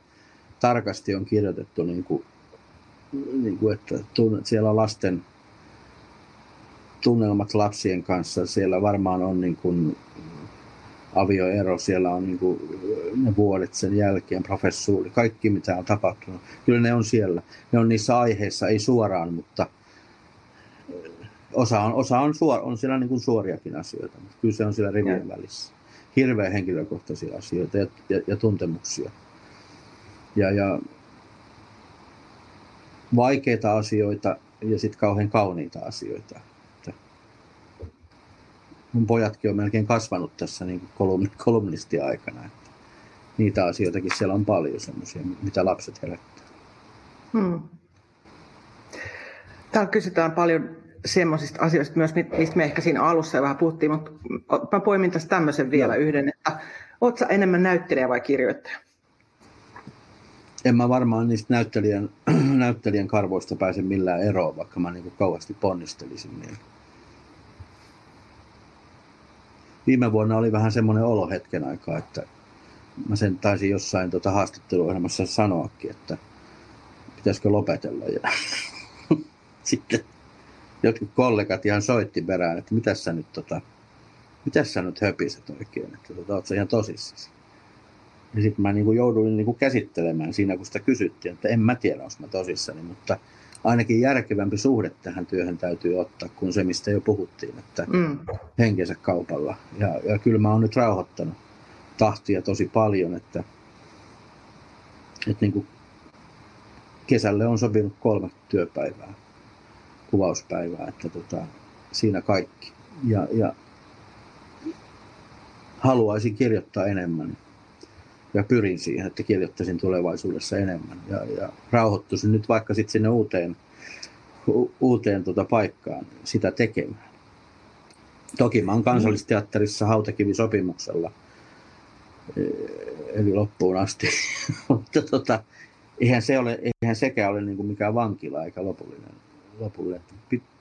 tarkasti on kirjoitettu, niin kuin, niin kuin, että tunnet, siellä on lasten tunnelmat lapsien kanssa. Siellä varmaan on niin kuin avioero, siellä on niin kuin, ne vuodet sen jälkeen, professuuri, kaikki mitä on tapahtunut. Kyllä ne on siellä. Ne on niissä aiheissa, ei suoraan, mutta osa on, osa on, suor, on siellä niin kuin suoriakin asioita, mutta kyllä se on siellä rivien välissä. Hirveän henkilökohtaisia asioita ja, ja, ja tuntemuksia. Ja, ja vaikeita asioita ja sitten kauhean kauniita asioita. Mun pojatkin on melkein kasvanut tässä niin kolumni, kolumnistiaikana. Että niitä asioitakin siellä on paljon semmoisia, mitä lapset herättää. Hmm. Täällä kysytään paljon semmoisista asioista myös, mistä me ehkä siinä alussa jo vähän puhuttiin, mutta mä poimin tässä tämmöisen vielä no. yhden, että ootko enemmän näyttelijä vai kirjoittaja? En mä varmaan niistä näyttelijän, näyttelijän karvoista pääse millään eroon, vaikka mä niin kauheasti ponnistelisin. Niin. Viime vuonna oli vähän semmoinen olo hetken aikaa, että mä sen taisin jossain tota haastatteluohjelmassa sanoakin, että pitäisikö lopetella. Ja sitten jotkut kollegat ihan soitti perään, että mitä sä nyt, tota, mitä sä nyt höpiset oikein, että tota, oot sä ihan tosissasi. Ja sitten mä niinku jouduin niinku käsittelemään siinä, kun sitä kysyttiin, että en mä tiedä, onko mä tosissani, mutta ainakin järkevämpi suhde tähän työhön täytyy ottaa kuin se, mistä jo puhuttiin, että mm. henkensä kaupalla. Ja, ja kyllä mä oon nyt rauhoittanut tahtia tosi paljon, että, että niin kuin kesälle on sopinut kolme työpäivää, kuvauspäivää, että tota, siinä kaikki. Ja, ja haluaisin kirjoittaa enemmän ja pyrin siihen, että kirjoittaisin tulevaisuudessa enemmän ja, ja rauhoittuisin nyt vaikka sitten sinne uuteen, u, uuteen tota paikkaan sitä tekemään. Toki mä oon kansallisteatterissa hautakivisopimuksella, e, eli loppuun asti, mutta tota, eihän, se ole, eihän sekään ole niin kuin mikään vankila eikä lopullinen. lopullinen.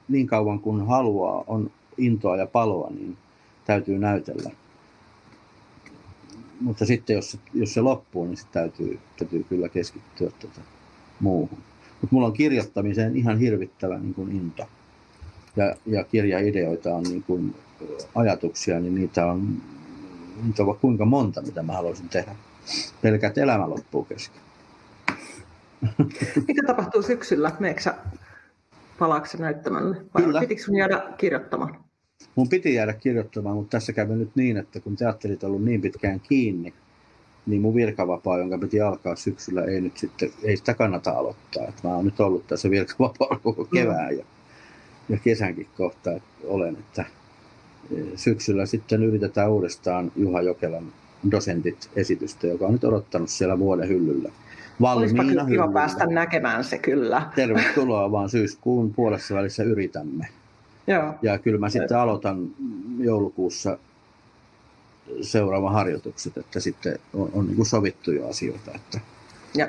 Niin kauan kuin haluaa, on intoa ja paloa, niin täytyy näytellä mutta sitten jos, jos se loppuu, niin sitten täytyy, täytyy kyllä keskittyä tuota muuhun. Mutta mulla on kirjoittamiseen ihan hirvittävä niin kuin into. Ja, ja kirjaideoita on niin kuin ajatuksia, niin niitä on, niitä on kuinka monta, mitä mä haluaisin tehdä. Pelkät elämä loppuu kesken. Mitä tapahtuu syksyllä? Meeksä palaako näyttämälle? Vai Kyllä. pitikö sun jäädä kirjoittamaan? Mun piti jäädä kirjoittamaan, mutta tässä kävi nyt niin, että kun teatterit on ollut niin pitkään kiinni, niin mun virkavapaa, jonka piti alkaa syksyllä, ei nyt sitten, ei sitä kannata aloittaa. Että mä oon nyt ollut tässä virkavapaa koko mm. kevään ja, ja kesänkin kohta että olen, että e, syksyllä sitten yritetään uudestaan Juha Jokelan dosentit esitystä, joka on nyt odottanut siellä vuoden hyllyllä. Valmiina Olisipa kiva päästä näkemään se kyllä. Tervetuloa vaan syyskuun puolessa välissä yritämme. Joo. Ja kyllä mä sitten aloitan joulukuussa seuraavan harjoitukset, että sitten on, on niin kuin sovittuja asioita, että ja.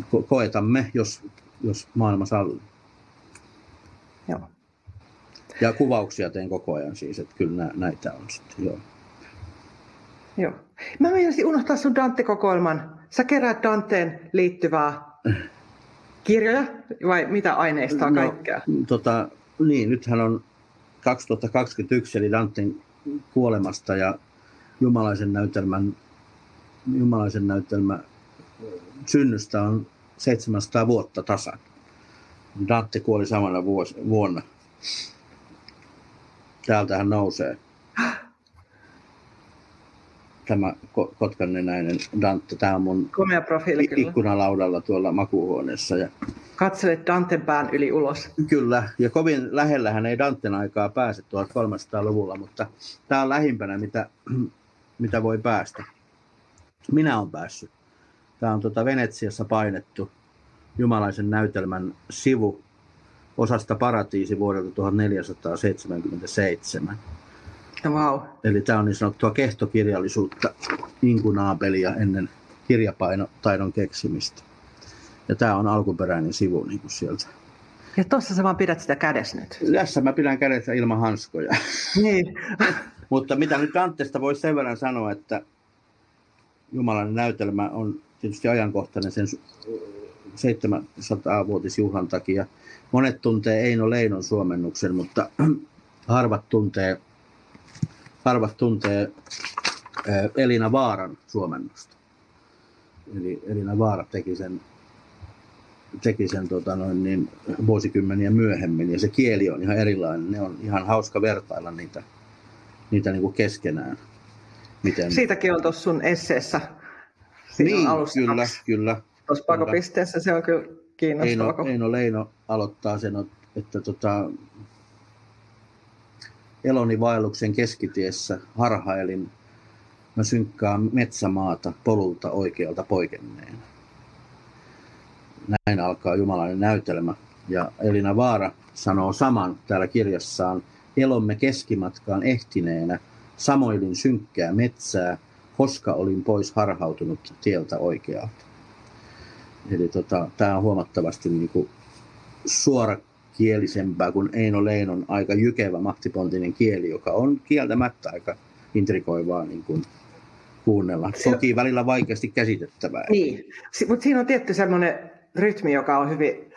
Ko- koetamme, jos, jos maailma sallii. Joo. Ja kuvauksia teen koko ajan siis, että kyllä nä, näitä on sitten, joo. Joo. Mä meinasin unohtaa sun Dante-kokoelman. Sä keräät Danteen liittyvää kirjoja vai mitä aineistoa no, kaikkea? Tota, niin, nythän on 2021 eli Danten kuolemasta ja Jumalaisen näytelmän, Jumalaisen näytelmä synnystä on 700 vuotta tasan. Dante kuoli samana vuos, vuonna. Täältähän nousee tämä kotkannenäinen Dante. Tämä on mun Komea profiili, ikkunalaudalla tuolla makuuhuoneessa. Ja Katselet Danten pään yli ulos. Kyllä, ja kovin lähellähän ei Danten aikaa pääse 1300-luvulla, mutta tämä on lähimpänä, mitä, mitä voi päästä. Minä olen päässyt. Tämä on tuota Venetsiassa painettu jumalaisen näytelmän sivu osasta Paratiisi vuodelta 1477. Wow. Eli tämä on niin sanottua kehtokirjallisuutta inkunaapelia ennen kirjapainotaidon keksimistä. Ja tämä on alkuperäinen sivu niin kuin sieltä. Ja tuossa sä vaan pidät sitä kädessä nyt. Tässä mä pidän kädessä ilman hanskoja. Niin. Mutta mitä nyt Dantesta voisi sen verran sanoa, että Jumalan näytelmä on tietysti ajankohtainen sen 700-vuotisjuhlan takia. Monet tuntee Eino Leinon suomennuksen, mutta harvat tuntee, harvat tuntee Elina Vaaran suomennosta. Eli Elina Vaara teki sen teki sen tota noin, niin, vuosikymmeniä myöhemmin ja se kieli on ihan erilainen. Ne on ihan hauska vertailla niitä, niitä niin kuin keskenään. Miten... Siitäkin on tuossa sun esseessä. Siinä niin, alussa kyllä, kyllä. Tuossa pakopisteessä se on kyllä kiinnostavaa. Eino, Eino Leino aloittaa sen, että tota, eloni vaelluksen keskitiessä harhailin mä synkkää metsämaata polulta oikealta poikenneen. Näin alkaa jumalainen näytelmä. Ja Elina Vaara sanoo saman täällä kirjassaan, elomme keskimatkaan ehtineenä, samoilin synkkää metsää, koska olin pois harhautunut tieltä oikealta. Eli tota, tämä on huomattavasti niin kuin suorakielisempää kuin Eino Leinon aika jykevä mahtipontinen kieli, joka on kieltämättä aika intrikoivaa niin kuin kuunnella. Toki välillä vaikeasti käsitettävää. Niin, mutta siinä on tietty semmoinen rytmi, joka on hyvin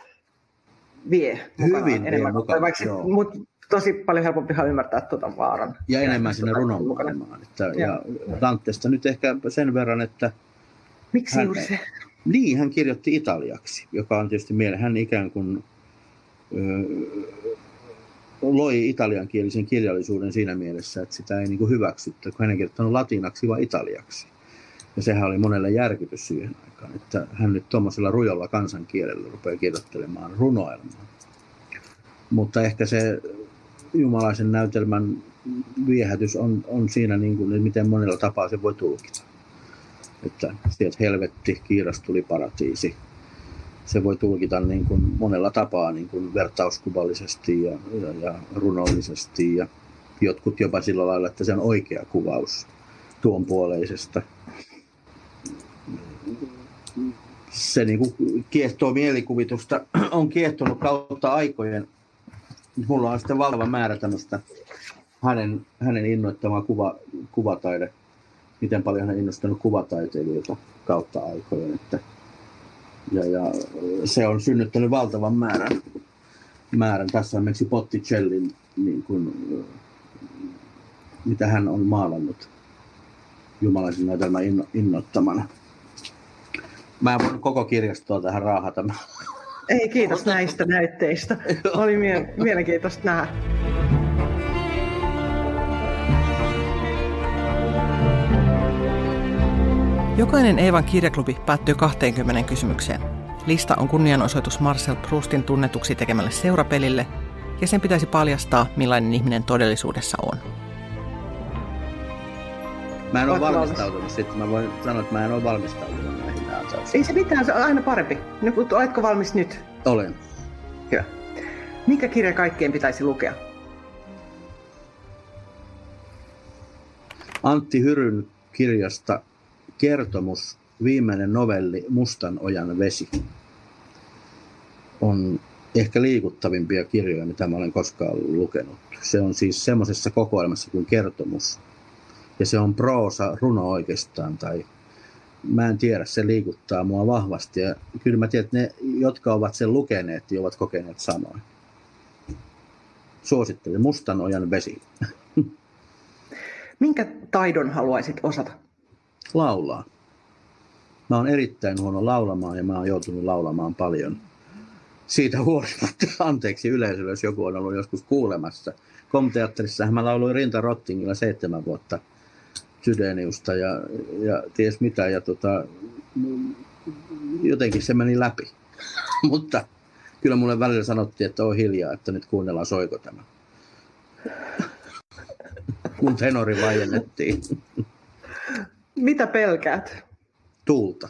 vie Hyvin enemmän, vie mukana, vaikka mutta tosi paljon helpompi ymmärtää tuota vaaran. Ja enemmän sinne runon mukana. Että, ja Dantesta nyt ehkä sen verran, että... Miksi hän, juuri se? Niin, hän kirjoitti italiaksi, joka on tietysti mieleen. Hän ikään kuin loi italiankielisen kirjallisuuden siinä mielessä, että sitä ei niin kuin hyväksytty, kun hän ei kirjoittanut latinaksi, vaan italiaksi. Ja sehän oli monelle järkytys siihen aikaan, että hän nyt tuommoisella rujolla kansankielellä rupeaa kirjoittelemaan runoelmaa. Mutta ehkä se jumalaisen näytelmän viehätys on, on siinä, niin kuin, että miten monella tapaa se voi tulkita. Että sieltä helvetti, kiiras tuli paratiisi, se voi tulkita niin kuin monella tapaa niin kuin vertauskuvallisesti ja, ja, ja runollisesti ja jotkut jopa sillä lailla, että se on oikea kuvaus tuon puoleisesta. Se niin kuin kiehtoo mielikuvitusta, on kiehtonut kautta aikojen. Mulla on sitten valtava määrä tämmöistä hänen, hänen innoittamaa kuva, kuvataide, miten paljon hän on innostanut kuvataiteilijoita kautta aikojen. Että ja, ja se on synnyttänyt valtavan määrän, määrän. Tässä on esimerkiksi Botticellin, niin kuin, mitä hän on maalannut jumalaisen näytelmän inno, innoittamana. Mä en voinut koko kirjastoa tähän raahata. Ei, kiitos näistä näytteistä. Oli mie- mielenkiintoista nähdä. Jokainen Eevan kirjaklubi päättyy 20 kysymykseen. Lista on kunnianosoitus Marcel Proustin tunnetuksi tekemälle seurapelille, ja sen pitäisi paljastaa, millainen ihminen todellisuudessa on. Mä en ole valmistautunut sitten. Mä voin sanoa, että mä en ole valmistautunut Ei se mitään, se on aina parempi. No, oletko valmis nyt? Olen. Hyvä. Mikä kirja kaikkeen pitäisi lukea? Antti Hyryn kirjasta kertomus, viimeinen novelli Mustan ojan vesi on ehkä liikuttavimpia kirjoja, mitä mä olen koskaan lukenut. Se on siis semmoisessa kokoelmassa kuin kertomus. Ja se on proosa, runo oikeastaan, tai mä en tiedä, se liikuttaa mua vahvasti. Ja kyllä mä tiedän, että ne, jotka ovat sen lukeneet, niin ovat kokeneet samoin. Suosittelen Mustan ojan vesi. Minkä taidon haluaisit osata? laulaa. Mä oon erittäin huono laulamaan ja mä oon joutunut laulamaan paljon. Siitä huolimatta, anteeksi yleisölle, jos joku on ollut joskus kuulemassa. Komteatterissa mä lauloin Rinta Rottingilla seitsemän vuotta Sydeniusta ja, ja ties mitä. Ja tota, jotenkin se meni läpi. Mutta kyllä mulle välillä sanottiin, että on hiljaa, että nyt kuunnellaan soiko tämä. Mun tenori vaiennettiin. Mitä pelkäät? Tuulta.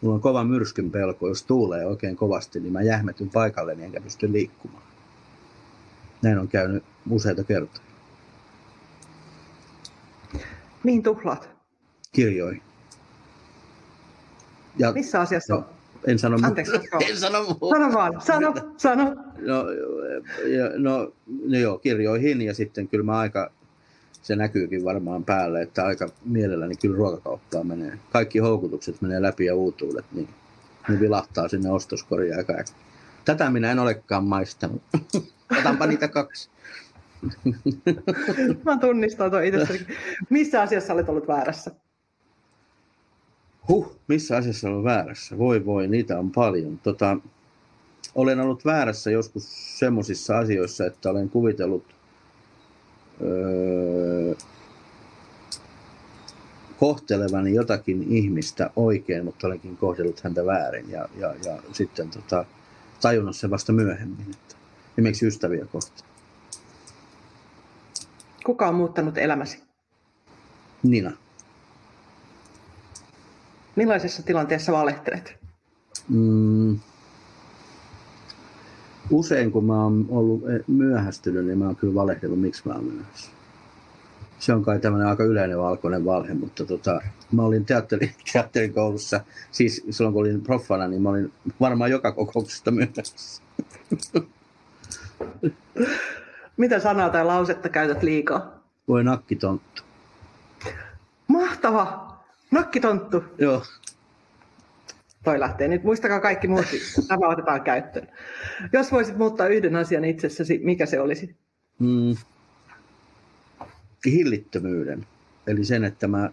Mulla on kova myrskyn pelko. Jos tuulee oikein kovasti, niin mä jähmetyn paikalleni enkä pysty liikkumaan. Näin on käynyt useita kertoja. Mihin tuhlaat? Kirjoihin. Ja, Missä asiassa? No, en sano Anteeksi, en sano muuta. Sano vaan, sano, sano. No, ja, no, no joo, kirjoihin ja sitten kyllä mä aika se näkyykin varmaan päälle, että aika mielelläni kyllä ruokakauppaa menee. Kaikki houkutukset menee läpi ja uutuudet, niin ne vilahtaa sinne ostoskoriin aika Tätä minä en olekaan maistanut. Otanpa niitä kaksi. Mä tunnistan tuon itse. Missä asiassa olet ollut väärässä? Huh, missä asiassa olen väärässä? Voi voi, niitä on paljon. Tota, olen ollut väärässä joskus semmoisissa asioissa, että olen kuvitellut öö, kohtelevani jotakin ihmistä oikein, mutta olenkin kohdellut häntä väärin ja, ja, ja sitten tota, tajunnut sen vasta myöhemmin, että esimerkiksi ystäviä kohtaan. Kuka on muuttanut elämäsi? Nina. Millaisessa tilanteessa valehtelet? Mm. Usein kun mä oon ollut myöhästynyt, niin mä oon kyllä valehdellut, miksi mä oon myöhässä. Se on kai tämmöinen aika yleinen valkoinen valhe, mutta tota, mä olin teatteri, teatterikoulussa, siis silloin kun olin proffana, niin mä olin varmaan joka kokouksesta myöhässä. Mitä sanaa tai lausetta käytät liikaa? Voi nakkitonttu. Mahtava! Nakkitonttu. Joo. Toi lähtee nyt. Muistakaa kaikki muut, tämä otetaan käyttöön. Jos voisit muuttaa yhden asian itsessäsi, mikä se olisi? Mm. Hillittömyyden. Eli sen, että mä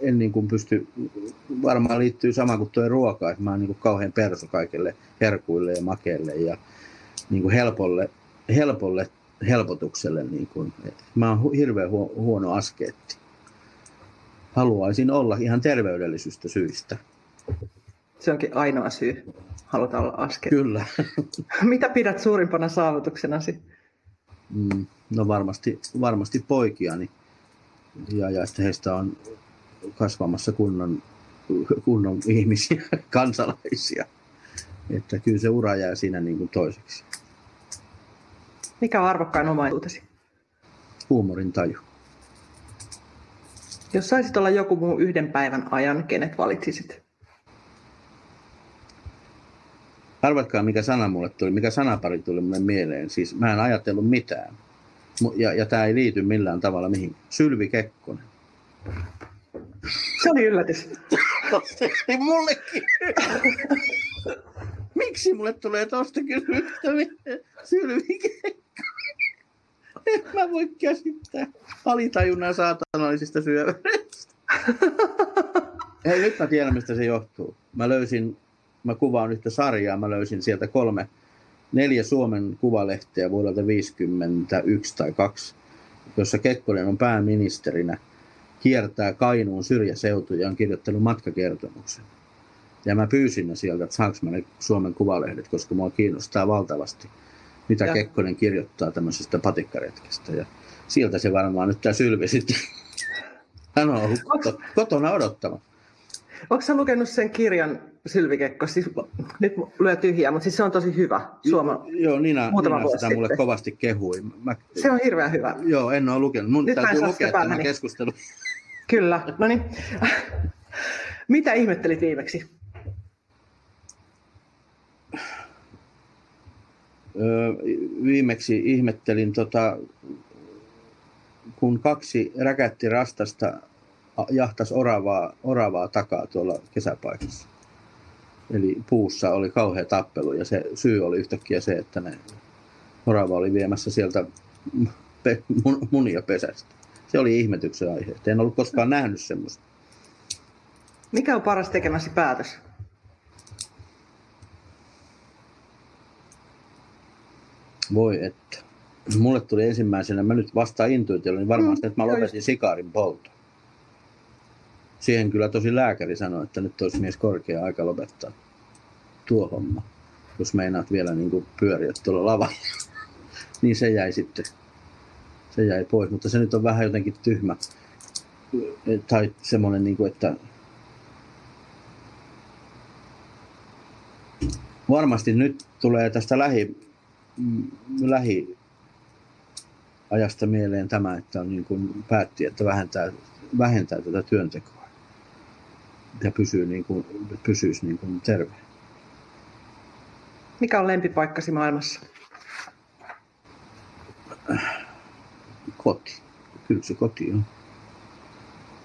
en niin kuin pysty, varmaan liittyy sama kuin tuo ruoka, että mä oon niin kuin kauhean perso kaikille herkuille ja makeille ja niin kuin helpolle, helpolle helpotukselle. Niin kuin. Mä oon hirveän huono askeetti. Haluaisin olla ihan terveydellisistä syistä. Se onkin ainoa syy. Halutaan olla askeetti. Kyllä. Mitä pidät suurimpana saavutuksenasi? Mm, no varmasti, varmasti poikiani. Ja, ja sitten heistä on kasvamassa kunnon, kunnon ihmisiä, kansalaisia. Että kyllä se ura jää siinä niin kuin toiseksi. Mikä on arvokkain omaisuutesi? Huumorin taju. Jos saisit olla joku muu yhden päivän ajan, kenet valitsisit? Arvatkaa, mikä sana mulle tuli, mikä sanapari tuli mulle mieleen. Siis mä en ajatellut mitään. Ja, ja tämä ei liity millään tavalla mihin. Sylvi Kekkonen. Se oli yllätys. Se mullekin. Miksi mulle tulee tosta kysymystä Sylvi Kekkonen? En mä voi käsittää alitajunnan saatanallisista syöväreistä. Hei, nyt mä tiedän, mistä se johtuu. Mä löysin, mä kuvaan yhtä sarjaa, mä löysin sieltä kolme, neljä Suomen kuvalehteä vuodelta 51 tai 2, jossa Kekkonen on pääministerinä, kiertää Kainuun syrjäseutuja ja on kirjoittanut matkakertomuksen. Ja mä pyysin ne sieltä, että saanko mä ne Suomen kuvalehdet, koska mua kiinnostaa valtavasti – mitä ja. Kekkonen kirjoittaa tämmöisestä patikkaretkestä. Ja sieltä se varmaan nyt tämä Sylvi sitten. Hän on ollut Onks... kotona odottama. Sä lukenut sen kirjan Sylvi Kekko? Siis, nyt lyö tyhjää, mutta siis se on tosi hyvä. Suoma, joo, Nina, Nina sitä sitten. mulle kovasti kehui. Mä, se on hirveän hyvä. Joo, en ole lukenut. Mun nyt täytyy lukea tämä keskustelu. Kyllä, no niin. Mitä ihmettelit viimeksi? Viimeksi ihmettelin, tota, kun kaksi räkättirastasta jahtas oravaa, oravaa takaa tuolla kesäpaikassa. Eli puussa oli kauhea tappelu ja se syy oli yhtäkkiä se, että ne orava oli viemässä sieltä pe, mun, munia pesästä. Se oli ihmetyksen aihe. En ollut koskaan nähnyt semmoista. Mikä on paras tekemäsi päätös? Voi että. Mulle tuli ensimmäisenä, mä nyt vastaan intuitiolla, niin varmaan mm, että mä lopetin sikaarin polton. Siihen kyllä tosi lääkäri sanoi, että nyt olisi mies korkea aika lopettaa tuo homma. Jos meinaat vielä niin kuin pyöriä tuolla lavalla. niin se jäi sitten, se jäi pois. Mutta se nyt on vähän jotenkin tyhmä. Tai semmoinen, niin kuin, että varmasti nyt tulee tästä lähi, lähiajasta mieleen tämä, että on niin kuin päätti, että vähentää, vähentää tätä työntekoa ja pysyy niin kuin, pysyisi niin kuin terve. Mikä on lempipaikkasi maailmassa? Koti. Kyllä se koti on.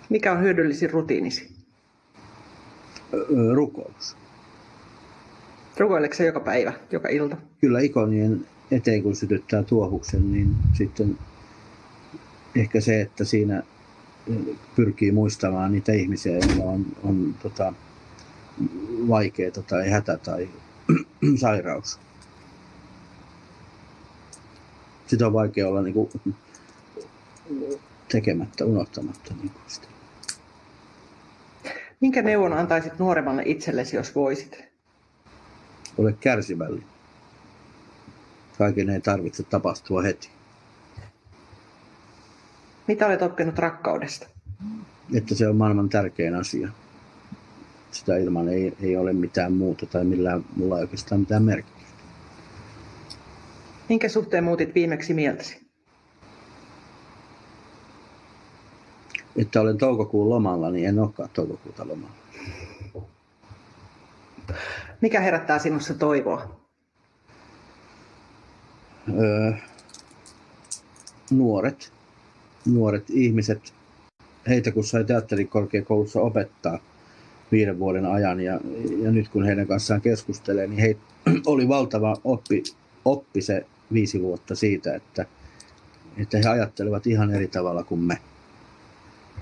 Mikä on hyödyllisin rutiinisi? Rukous. Rukoileeko se joka päivä, joka ilta? Kyllä ikonien eteen, kun sytyttää tuohuksen, niin sitten ehkä se, että siinä pyrkii muistamaan niitä ihmisiä, joilla on, on tota, vaikeaa tai hätä tai sairaus. Sitä on vaikea olla niin kuin, tekemättä, unohtamatta. Niin kuin sitä. Minkä neuvon antaisit nuoremmalle itsellesi, jos voisit? Ole kärsivällinen. Kaiken ei tarvitse tapahtua heti. Mitä olet oppinut rakkaudesta? Että se on maailman tärkein asia. Sitä ilman ei, ei ole mitään muuta tai millään, mulla ei oikeastaan mitään merkitystä. Minkä suhteen muutit viimeksi mieltäsi? Että olen toukokuun lomalla, niin en olekaan toukokuuta lomalla. Mikä herättää sinussa toivoa? Öö, nuoret, nuoret ihmiset, heitä kun sai teatterikorkeakoulussa opettaa viiden vuoden ajan ja, ja nyt kun heidän kanssaan keskustelee, niin he oli valtava oppi, oppi se viisi vuotta siitä, että, että he ajattelevat ihan eri tavalla kuin me.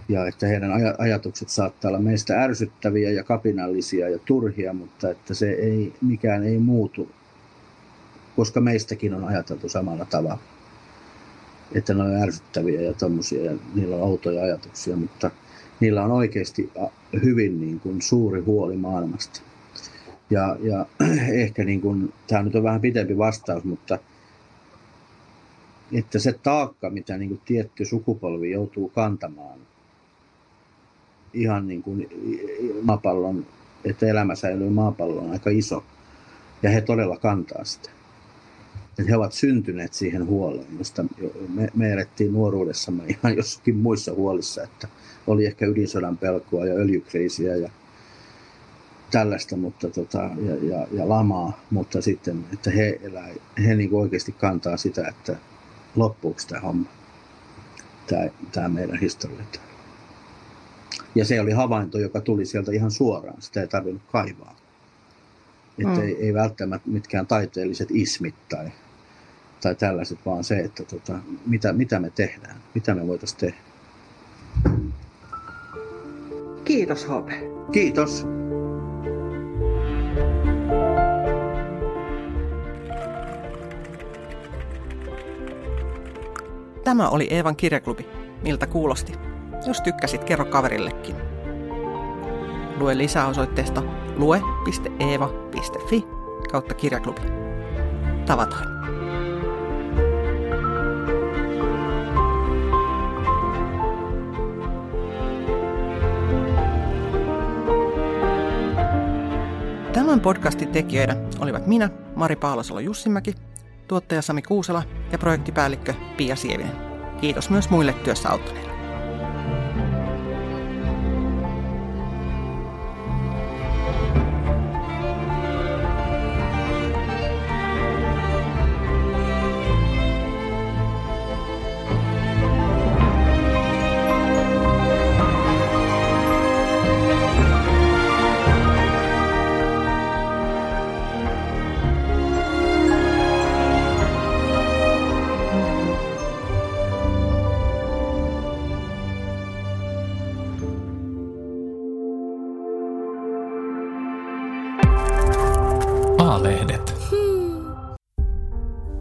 Ja että heidän ajatukset saattaa olla meistä ärsyttäviä ja kapinallisia ja turhia, mutta että se ei, mikään ei muutu, koska meistäkin on ajateltu samalla tavalla että ne on ärsyttäviä ja tommosia ja niillä on autoja ajatuksia, mutta niillä on oikeasti hyvin niin kuin suuri huoli maailmasta. Ja, ja ehkä niin kuin, tämä nyt on vähän pitempi vastaus, mutta että se taakka, mitä niin kuin tietty sukupolvi joutuu kantamaan ihan niin kuin maapallon, että elämä säilyy maapallon aika iso. Ja he todella kantaa sitä että he ovat syntyneet siihen huoleen, josta me, me elettiin nuoruudessamme ihan jossakin muissa huolissa, että oli ehkä ydinsodan pelkoa ja öljykriisiä ja tällaista mutta tota, ja, ja, ja, lamaa, mutta sitten, että he, elää, he niin oikeasti kantaa sitä, että loppuuko tämä homma, tämä, tämä meidän historia. Ja se oli havainto, joka tuli sieltä ihan suoraan, sitä ei tarvinnut kaivaa. Että mm. ei, ei välttämättä mitkään taiteelliset ismit tai tai tällaiset, vaan se, että tota, mitä, mitä me tehdään, mitä me voitaisiin tehdä. Kiitos Hope. Kiitos. Tämä oli Eevan kirjaklubi. Miltä kuulosti? Jos tykkäsit, kerro kaverillekin. Lue lisää osoitteesta lue.eeva.fi kautta kirjaklubi. Tavataan. Tämän podcastin tekijöitä olivat minä, Mari Paalasalo Jussimäki, tuottaja Sami Kuusela ja projektipäällikkö Pia Sievinen. Kiitos myös muille työssä auttaneille.